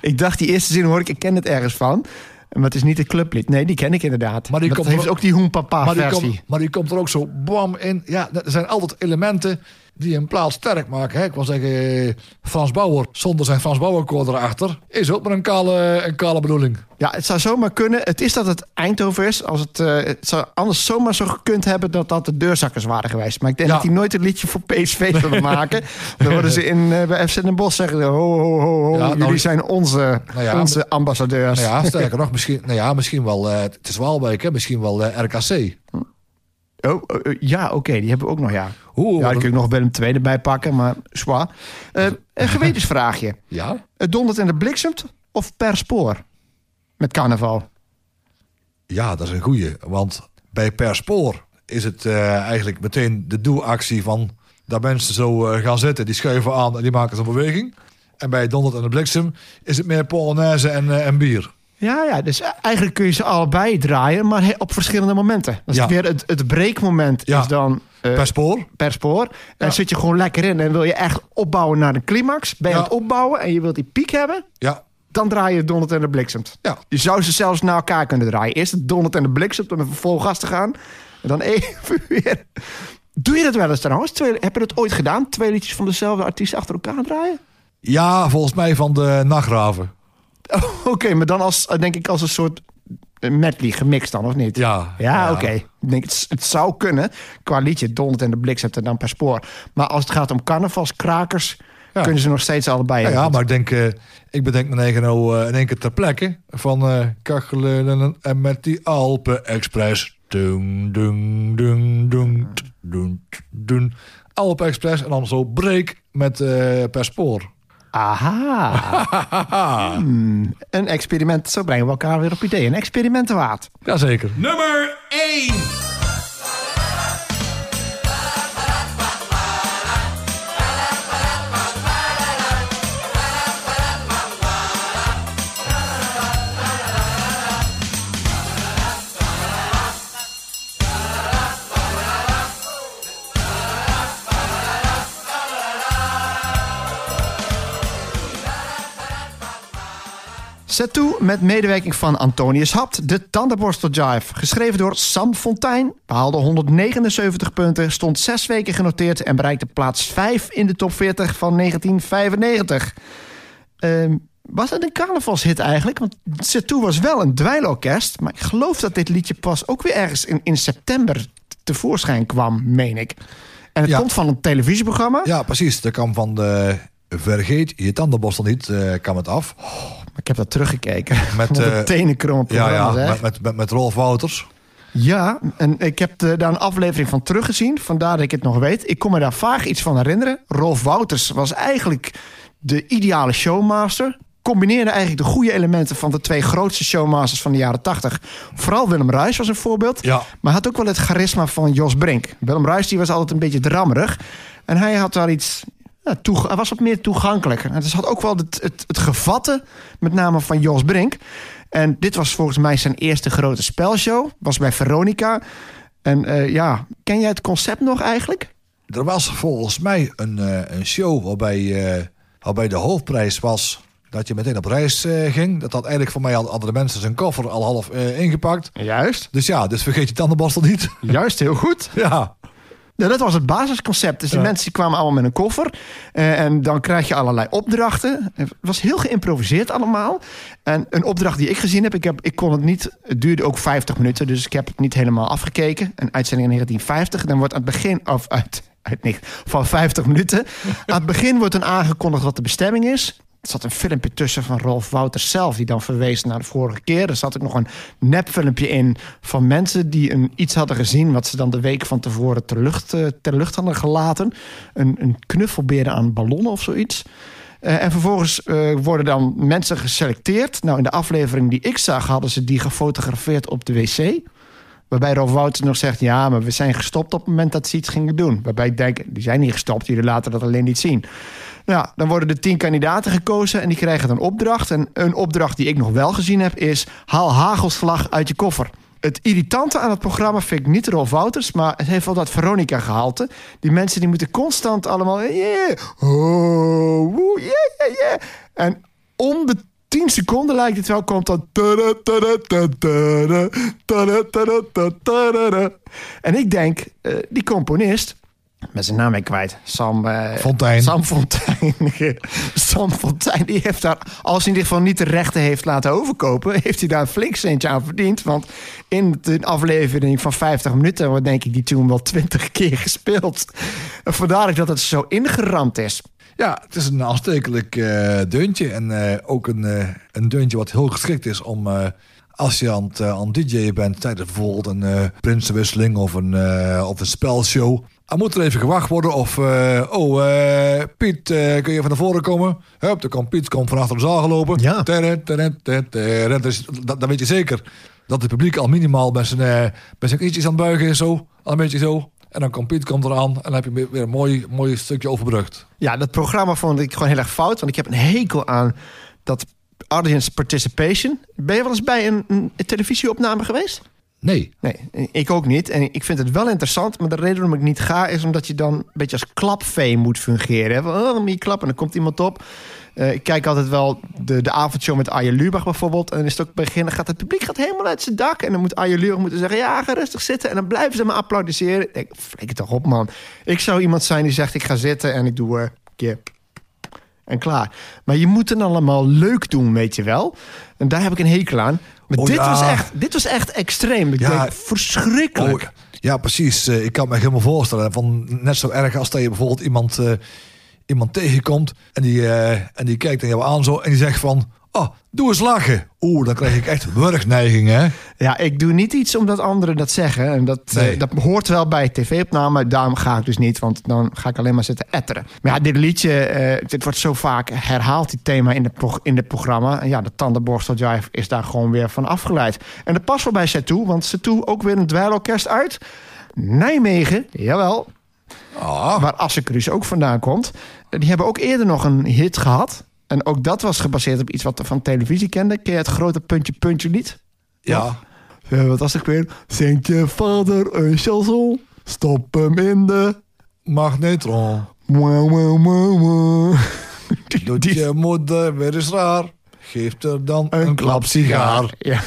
[LAUGHS] ik dacht die eerste zin hoor ik, ik ken het ergens van. Maar het is niet het clublied. Nee, die ken ik inderdaad. Maar die dat komt heeft er- ook die Hoenpapa maar die, versie. komt, maar die komt er ook zo bam in. Ja, er zijn altijd elementen die een plaat sterk maken. Hè. Ik wil zeggen, Frans Bauer, zonder zijn Frans Bauer-koor erachter... is ook maar een kale, een kale bedoeling. Ja, het zou zomaar kunnen. Het is dat het Eindhoven is. Als het, eh, het zou anders zomaar zo gekund hebben dat dat de deurzakkers waren geweest. Maar ik denk Ja. dat die nooit een liedje voor PSV zullen maken. Dan worden ze in, eh, bij FC Den Bosch zeggen... Ho, ho, ho, ho, Ja, nou, jullie zijn onze, nou ja, onze ambassadeurs. Nou ja, sterker [LAUGHS] nog, misschien, nou ja, misschien wel... eh, het is Waalwijk, hè, misschien wel RKC. Oh, oh, oh, ja, oké, die hebben we ook nog, ja. Oeh, ja, kun een- ik nog Willem II erbij pakken, maar zwaar. Eh, een gewetensvraagje. [LAUGHS] Ja? Het dondert en de bliksemt of per spoor? Met carnaval. Ja, dat is een goeie. Want bij Per Spoor is het eh, eigenlijk meteen de doelactie van... dat mensen zo eh, gaan zitten, die schuiven aan en die maken zo'n beweging. En bij Donderd en de Bliksem is het meer Polonaise en, eh, en bier. Ja, ja, dus eigenlijk kun je ze allebei draaien, maar op verschillende momenten. Dus Ja. weer het, het breekmoment Ja. is dan eh, Per Spoor? per spoor. En zit je gewoon lekker in en wil je echt opbouwen naar de climax. Ben je aan het opbouwen en je wilt die piek hebben, Ja. dan draai je donderd en de bliksemt. Ja. Je zou ze zelfs naar elkaar kunnen draaien. Eerst het donderd en de bliksemt om even vol gas te gaan. En dan [LAUGHS] even weer... Doe je dat wel eens trouwens? Twee, heb je dat ooit gedaan? Twee liedjes van dezelfde artiest achter elkaar draaien? Ja, volgens mij van de nachtgraven. [LAUGHS] Oké, maar dan als, denk ik als een soort medley gemixt dan, of niet? Ja. Ja, Ja. oké. Denk, het, het zou kunnen. Qua liedje, Donderd en de Bliksem en dan per spoor. Maar als het gaat om carnavalskrakers... Ja. kunnen ze nog steeds allebei. Ja, ja maar ik denk, eh, ik bedenk mijn eigen nou eh, in één keer ter plekke van eh kachelen en, met die Alpen Express. Dung, dung, dung, dung, t, doen. Alpen Express en dan zo break met eh, per spoor. Aha. Hmm, een experiment. Zo brengen we elkaar weer op ideeën. Een experiment waard. Jazeker. Nummer 1. Zet toe met medewerking van Antonius Hapt, de tandenborstel Jive. Geschreven door Sam Fontijn, behaalde 179 punten, stond zes weken genoteerd en bereikte plaats 5 in de top 40 van 1995. Ehm, was het een carnavalshit eigenlijk? Want Zet toe was wel een dweilorkest, maar ik geloof dat dit liedje pas ook weer ergens in, in september tevoorschijn kwam, meen ik. En het Ja. komt van een televisieprogramma. Ja, precies. Dat kwam van de Vergeet je tandenborstel niet, eh kwam het af. Ik heb dat teruggekeken. [LAUGHS] Met, de eh, tenenkromme Ja, ja met, met, met, met Rolf Wouters. Ja, en ik heb daar een aflevering van teruggezien. Vandaar dat ik het nog weet. Ik kon me daar vaag iets van herinneren. Rolf Wouters was eigenlijk de ideale showmaster. Combineerde eigenlijk de goede elementen van de twee grootste showmasters van de jaren 80. Vooral Willem Ruijs was een voorbeeld. Ja. Maar had ook wel het charisma van Jos Brink. Willem Ruijs die was altijd een beetje drammerig. En hij had daar iets... Toe, hij was wat meer toegankelijk. En het had ook wel het, het, het gevatten, met name van Jos Brink. En dit was volgens mij zijn eerste grote spelshow. Was bij Veronica. En eh, ja, ken jij het concept nog eigenlijk? Er was volgens mij een, eh, een show waarbij, eh, waarbij de hoofdprijs was dat je meteen op reis ging. Dat had eigenlijk voor mij al andere mensen zijn koffer al half ingepakt. Juist. Dus ja, dus vergeet je tandenborstel niet. Juist, heel goed. [LAUGHS] ja. Dat was het basisconcept. Dus die Ja. mensen die kwamen allemaal met een koffer. eh, en dan krijg je allerlei opdrachten. Het was heel geïmproviseerd allemaal. En een opdracht die ik gezien heb, ik, heb, ik kon het niet... Het duurde ook 50 minuten, dus ik heb het niet helemaal afgekeken. Een uitzending in 1950. Dan wordt aan het begin... Of uit, uit niet, van 50 minuten. [LAUGHS] aan het begin wordt dan aangekondigd wat de bestemming is. Er zat een filmpje tussen van Rolf Wouters zelf... die dan verwees naar de vorige keer. Er zat ook nog een nepfilmpje in van mensen... die een, iets hadden gezien... wat ze dan de week van tevoren ter lucht, eh, ter lucht hadden gelaten. Een, een aan ballonnen of zoiets. Eh, en vervolgens eh, worden dan mensen geselecteerd. Nou, in de aflevering die ik zag... hadden ze die gefotografeerd op de wc... Waarbij Rolf Wouters nog zegt... ja, maar we zijn gestopt op het moment dat ze iets gingen doen. Waarbij ik denk, die zijn niet gestopt. Jullie laten dat alleen niet zien. Ja, dan worden de tien kandidaten gekozen en die krijgen een opdracht. En een opdracht die ik nog wel gezien heb is... haal hagelslag uit je koffer. Het irritante aan het programma vind ik niet Rolf Wouters... maar het heeft wel dat Veronica gehalte. Die mensen die moeten constant allemaal... Oh. En om de 10 seconden lijkt het wel, komt dan... En ik denk, eh, die componist... Met zijn naam ik kwijt. Sam eh, Fontijn. Sam Fontijn. [LAUGHS] Sam Fontijn, die heeft daar, als hij in ieder geval niet de rechten heeft laten overkopen, heeft hij daar een flink centje aan verdiend. Want in de aflevering van 50 minuten wordt denk ik die toen wel 20 keer gespeeld. Vandaar dat het zo ingeramd is. Ja, het is een aanstekelijk eh, deuntje. En eh, ook een, een deuntje wat heel geschikt is om... als je aan het, aan het DJ'en bent tijdens bijvoorbeeld een eh prinsenwisseling of een, of een spelshow. Dan moet er even gewacht worden of... eh, oh, eh, Piet, eh, kun je van naar voren komen? Hup, dan komt Piet komt van achter de zaal gelopen. Ja. Tadam, tadam. Dus dat, dan weet je zeker dat het publiek al minimaal met zijn, met zijn knietjes aan het buigen is. Zo, al een beetje zo. En dan komt Piet komt eraan en dan heb je weer weer een mooi, mooi stukje overbrugd. Ja, dat programma vond ik gewoon heel erg fout. Want ik heb een hekel aan dat audience participation. Ben je wel eens bij een, een televisieopname geweest? Nee. Nee, ik ook niet. En ik vind het wel interessant, maar de reden waarom ik niet ga... is omdat je dan een beetje als klapvee moet fungeren. oh, dan moet je klappen en dan komt iemand op. Eh, ik kijk altijd wel de, de avondshow met Arjen Lubach bijvoorbeeld. En dan is het ook begin, dan gaat het publiek gaat helemaal uit zijn dak. En dan moet Arjen Lubach moeten zeggen, ja, ga rustig zitten. En dan blijven ze me applaudisseren. Ik denk, het toch op, man. Ik zou iemand zijn die zegt, ik ga zitten en ik doe er... keer en klaar. Maar je moet het allemaal leuk doen, weet je wel. En daar heb ik een hekel aan. Maar Oh, dit, ja. was echt, dit was echt extreem. Ik Ja. denk, verschrikkelijk. Oh, ja, precies. Eh, ik kan me helemaal voorstellen. Van net zo erg als dat je bijvoorbeeld iemand, eh, iemand tegenkomt en die, eh, en die kijkt naar jou aan zo en die zegt van, oh, doe eens lachen. Oeh, dan krijg ik echt wurgneiging, hè? Ja, ik doe niet iets omdat anderen dat zeggen. En dat, Nee. eh, dat hoort wel bij tv-opname. Daarom ga ik dus niet, want dan ga ik alleen maar zitten etteren. Maar ja, dit liedje, eh, dit wordt zo vaak herhaald, die thema in in het programma. En ja, de tandenborstel jive is daar gewoon weer van afgeleid. En dat past wel bij Setoe, want Setoe ook weer een dweilorkest uit. Nijmegen, jawel, Ah, waar Assekrus ook vandaan komt. Die hebben ook eerder nog een hit gehad. En ook dat was gebaseerd op iets wat we van televisie kenden. Ken je het grote puntje puntje lied? ja. Ja, wat was het weer? Zingt je vader een chanson? Stop hem in de... Magnetron. Mwah, mwah, mwah, mwah. [LAUGHS] Doet je moeder weer eens raar. Geeft er dan een, Een klap sigaar. Ja.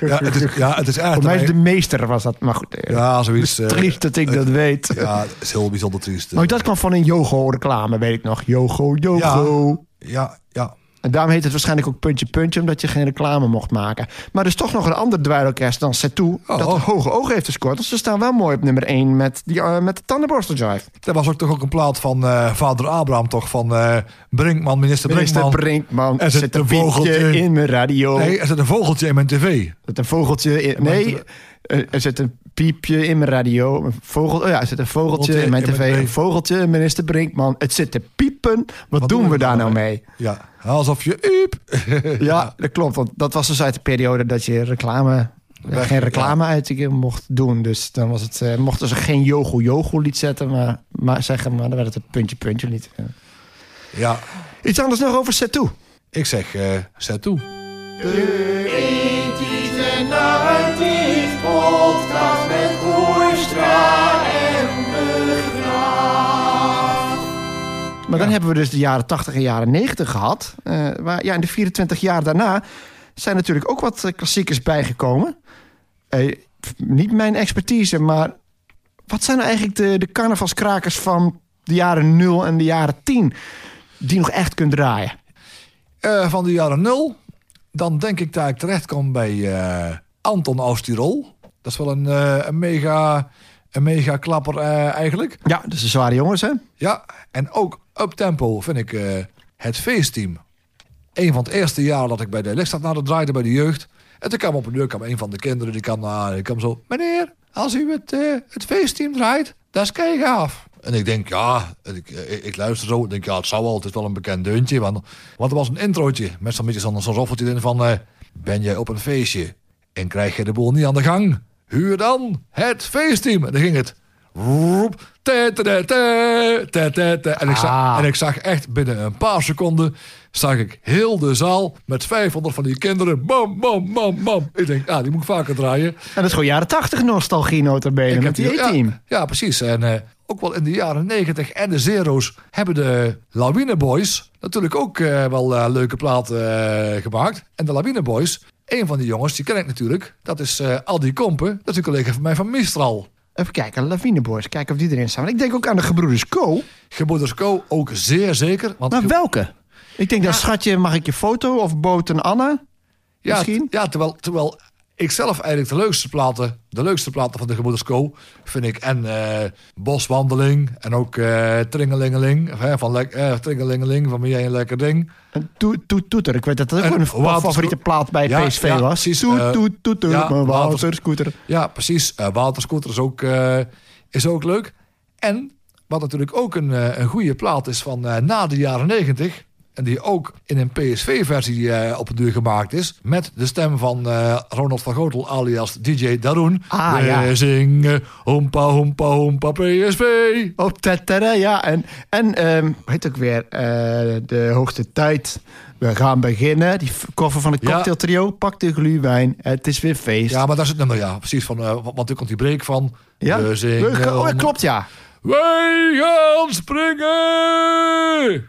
Ja, het is, ja, het is echt... Voor mij is de meester was dat. Maar goed, eh, Ja, zoiets. eh, triest dat ik dat weet. Ja, het is heel bijzonder triest. Maar dat kwam van een Yogo-reclame, weet ik nog. Yogo, Yogo. Ja, ja. En daarom heet het waarschijnlijk ook puntje puntje, omdat je geen reclame mocht maken. Maar er is toch nog een ander dweilorkest dan Oh, dat oh. hoge ogen heeft gescoord. Dus ze staan wel mooi op nummer 1 met, die, eh, met de tandenborstel jive. Dat was ook toch ook een plaat van eh, vader Abraham, toch? Van eh, Brinkman, minister Minister Brinkman. Brinkman, Er er zit zit een een vogeltje in mijn radio. Nee, er zit een vogeltje in mijn tv. Er zit een vogeltje in. Nee, er er zit een piepje in mijn radio. Een vogel. Oh ja, er zit een vogeltje in mijn tv. Een vogeltje, minister Brinkman. Het zit te piepen. Wat, doen we daar nou mee? Ja, alsof je... Uep. [LAUGHS] Ja, dat klopt. Want dat was dus uit de periode dat je reclame. Weg- geen reclameuitingen mocht doen. Dus dan was het, eh, mochten ze geen Yogo Yogo lied zetten, maar, maar zeggen, maar dan werd het een puntje puntje lied. Ja. Ja, Iets anders nog over Setou. ik zeg, eh zet toe. Maar dan hebben we dus de jaren 80 en jaren 90 gehad. Eh, waar, ja, in de 24 jaar daarna zijn natuurlijk ook wat eh, klassiekers bijgekomen. Eh, niet mijn expertise, maar wat zijn nou eigenlijk de, de carnavalskrakers van de jaren 0 en de jaren 10 die nog echt kunt draaien? Van de jaren nul, dan denk ik dat ik terecht kom bij Anton Oost-Tirol. Dat is wel een, een mega, een mega klapper eigenlijk. Ja, dus de zware jongens, hè? Ja, en ook up tempo vind ik eh, het feestteam. Een van het eerste jaar dat ik bij de Lichtstad naar de draaide bij de jeugd. En toen kwam op een deur kwam een van de kinderen, die kwam, naar, die kwam zo... Meneer, als u het, eh, het feestteam draait, dat is kei gaaf. En ik denk, ja, ik, ik, ik luister zo. Ik denk, ja, het zou wel, het is wel een bekend deuntje. Want, want er was een introotje met zo'n beetje zo'n roffeltje erin van... eh, ben jij op een feestje en krijg je de boel niet aan de gang? Huur dan het feestteam. En dan ging het... En, ik zag, Ah. en ik zag echt binnen een paar seconden... zag ik heel de zaal met 500 van die kinderen. Bam, bam, bam, bam. Ik denk, ah, die moet ik vaker draaien. En dat is gewoon jaren 80 nostalgie notabene met die E-team. Ja, ja, precies. En eh, ook wel in de jaren 90 en de zero's hebben de Lawine Boys natuurlijk ook eh, wel eh, leuke platen gemaakt. En de Lawine Boys, een van die jongens, die ken ik natuurlijk. Dat is Aldi Kompen. Dat is een collega van mij van Mistral. Even kijken, Lawine Boys, kijken of die erin staan. Want ik denk ook aan de gebroeders Co. Gebroeders Co. ook zeer zeker. Want Maar welke? Ik denk dat schatje, mag ik je foto? Of Boot en Anna? ja, misschien? Ja, terwijl, terwijl ik zelf eigenlijk de leukste platen, de leukste platen van de Gebroeders Co. vind ik en eh, Boswandeling en ook eh Tringelingeling. Van eh, Tringelingeling van jij een lekker ding. Toet, toet, toeter. Ik weet dat dat ook En een favoriete plaat bij Ja, PSV ja, was. precies, Toet, toet, toeter, ja, mijn Water- waterscooter. Ja, precies. Waterscooter is ook, is ook leuk. En wat natuurlijk ook een, een goede plaat is van na de jaren 90. En die ook in een PSV-versie eh, op een duur gemaakt is. Met de stem van eh, Ronald van Gotel alias DJ Daroen. Ah, We ja. zingen hompa hompa hompa PSV. Oh, tettere, ja. En, en hoe heet het ook weer? Eh, de hoogste tijd. We gaan beginnen. Die koffer van het Ja. cocktailtrio. Pak de gluwijn. Het is weer feest. Ja, maar daar zit het nummer, ja. Precies, van, want toen komt die break van... Ja? We zingen... We gaan- oh, om- klopt, ja. Wij gaan springen!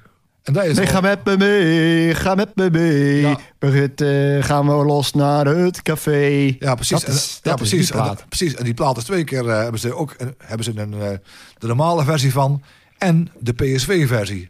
En dat is Nee, ga met me mee, ga met me mee. Ja. Gaan we los naar het café. Ja, precies. Dat is, En- ja, precies. die En, plaat. precies. En die plaat is twee keer eh, hebben ze ook eh, hebben ze een, eh, de normale versie van en de PSV-versie.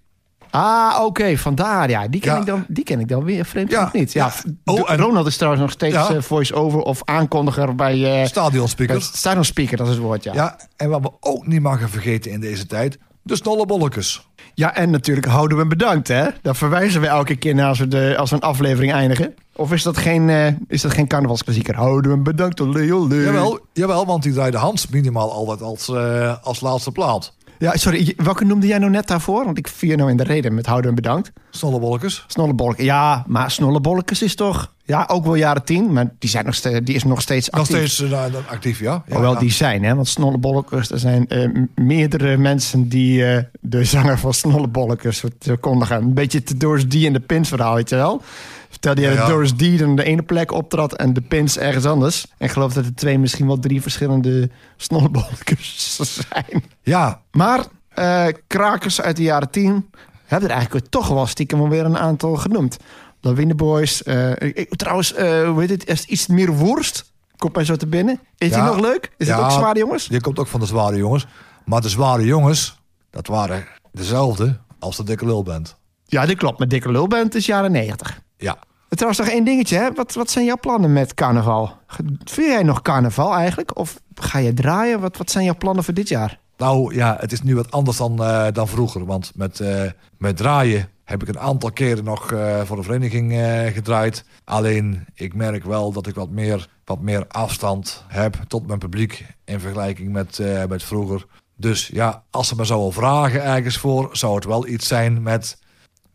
Ah, oké, vandaar. Ja, die ken, Ja. ik, dan, die ken ik dan weer vreemd Ja, niet. Ja, ja. Oh, en- Ronald is trouwens nog steeds Ja. voice-over of aankondiger bij... bij Stadionspeakers. Stadion Speaker, dat is het woord, ja. Ja. en wat we ook niet mogen vergeten in deze tijd, de snollebolletjes. Ja, en natuurlijk houden we hem bedankt, hè? Daar verwijzen we elke keer naar als we, de, als we een aflevering eindigen. Of is dat geen, eh, is dat geen carnavalsklassieker? Houden we hem bedankt, olé, olé. Jawel, jawel, want die draaide Hans minimaal altijd als, eh, als laatste plaat. Ja, sorry, welke noemde jij nou net daarvoor? Want ik vier nou in de reden met houden hem bedankt. Snollebolletjes. Snollebolletjes. Ja, maar Snollebolletjes is toch... Ja, ook wel jaren tien, maar die, zijn nog steeds, die is nog steeds Nog actief. steeds eh, actief, ja. ja Hoewel ja. die zijn, hè? Want Snollebolletjes, er zijn eh, meerdere mensen die eh, de zanger van Snollebolletjes kondigen. Een beetje het Doris D en de Pins verhaal, weet je wel? Vertelde jij dat. Doris D dan de ene plek optrad en de Pins ergens anders. En ik geloof dat er twee, misschien wel drie verschillende Snollebolletjes [LAUGHS] zijn. Ja, Maar eh, krakers uit de jaren tien hebben er eigenlijk toch wel stiekem alweer een aantal genoemd. Lawine Boys. eh, ik- trouwens, eh, hoe heet het? Is iets meer worst? Komt mij zo te binnen. Is Ja. die nog leuk? Is Ja. het ook zware jongens? die komt ook van de zware jongens. Maar de zware jongens, dat waren dezelfde als de dikke lulband. Ja, dit klopt. Met Dikke Lulband is jaren 90. Ja. Trouwens, nog één dingetje. Hè? Wat, wat zijn jouw plannen met carnaval? Vier jij nog carnaval eigenlijk? Of ga je draaien? Wat, wat zijn jouw plannen voor dit jaar? Nou ja, het is nu wat anders dan, eh, dan vroeger. Want met, eh, met draaien heb ik een aantal keren nog eh, voor de vereniging gedraaid. Alleen ik merk wel dat ik wat meer, wat meer afstand heb tot mijn publiek in vergelijking met, met vroeger. Dus ja, als ze me zouden vragen ergens voor, zou het wel iets zijn met,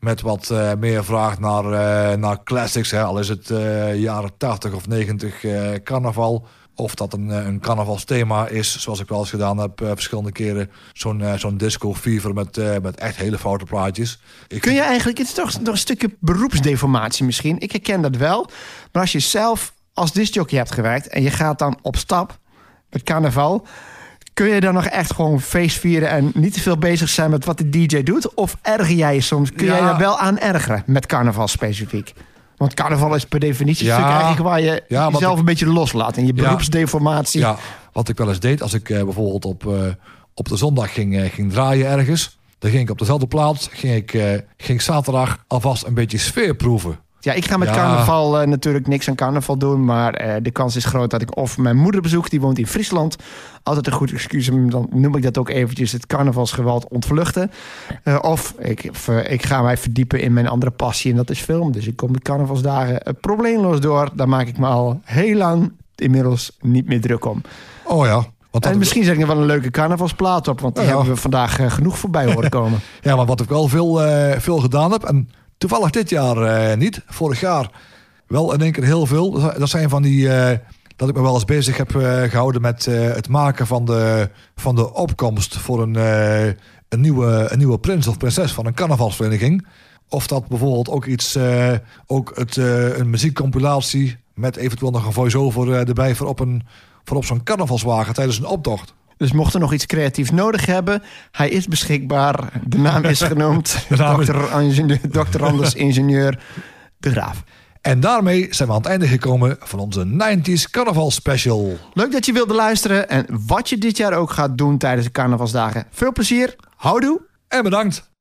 met wat eh, meer vraag naar, eh, naar classics. Hè. Al is het eh, jaren 80 of 90 eh, carnaval. Of dat een, een carnavalsthema is, zoals ik wel eens gedaan heb verschillende keren. Zo'n zo'n disco fever met, met echt hele foute plaatjes. Kun je eigenlijk, het is toch nog een stukje beroepsdeformatie misschien. Ik herken dat wel. Maar als je zelf als discjockey hebt gewerkt en je gaat dan op stap met carnaval. Kun je dan nog echt gewoon feest vieren en niet te veel bezig zijn met wat de DJ doet? Of erger jij je soms? Kun Ja. jij daar wel aan ergeren met carnaval specifiek? Want carnaval is per definitie Ja. eigenlijk waar je Ja, jezelf ik- een beetje loslaat. En je beroepsdeformatie. Ja, wat ik wel eens deed, als ik eh, bijvoorbeeld op, eh, op de zondag ging, eh, ging draaien ergens... dan ging ik op dezelfde plaats, ging ik, ging zaterdag alvast een beetje sfeer proeven. Ja, ik ga met Ja. carnaval eh, natuurlijk niks aan carnaval doen. Maar eh, de kans is groot dat ik of mijn moeder bezoek, die woont in Friesland. Altijd een goed excuus, dan noem ik dat ook eventjes het carnavalsgeweld ontvluchten. Eh, of ik, ik ga mij verdiepen in mijn andere passie en dat is film. Dus ik kom de carnavalsdagen probleemloos door. Daar maak ik me al heel lang inmiddels niet meer druk om. Oh ja. En misschien zet ik er wel een leuke carnavalsplaat op, want die Ja, ja. hebben we vandaag genoeg voorbij horen [LAUGHS] komen. Ja, maar wat ik wel veel, veel gedaan heb, en toevallig dit jaar eh, niet, vorig jaar wel in één keer heel veel. Dat zijn- van die, eh, dat ik me wel eens bezig heb eh, gehouden met het maken van de, van de opkomst voor een, een, nieuwe, een nieuwe prins of prinses van een carnavalsvereniging. Of dat bijvoorbeeld ook iets, ook het, een muziekcompilatie met eventueel nog een voice-over erbij voor op, een, voor op zo'n carnavalswagen tijdens een optocht. Dus mocht er nog iets creatiefs nodig hebben, hij is beschikbaar. De naam is [LAUGHS] genoemd. Dr. Anders [LAUGHS] Ingenieur De Graaf. En daarmee zijn we aan het einde gekomen van onze 90s Carnaval Special. Leuk dat je wilde luisteren. En wat je dit jaar ook gaat doen tijdens de carnavalsdagen. Veel plezier. Houdoe. En bedankt.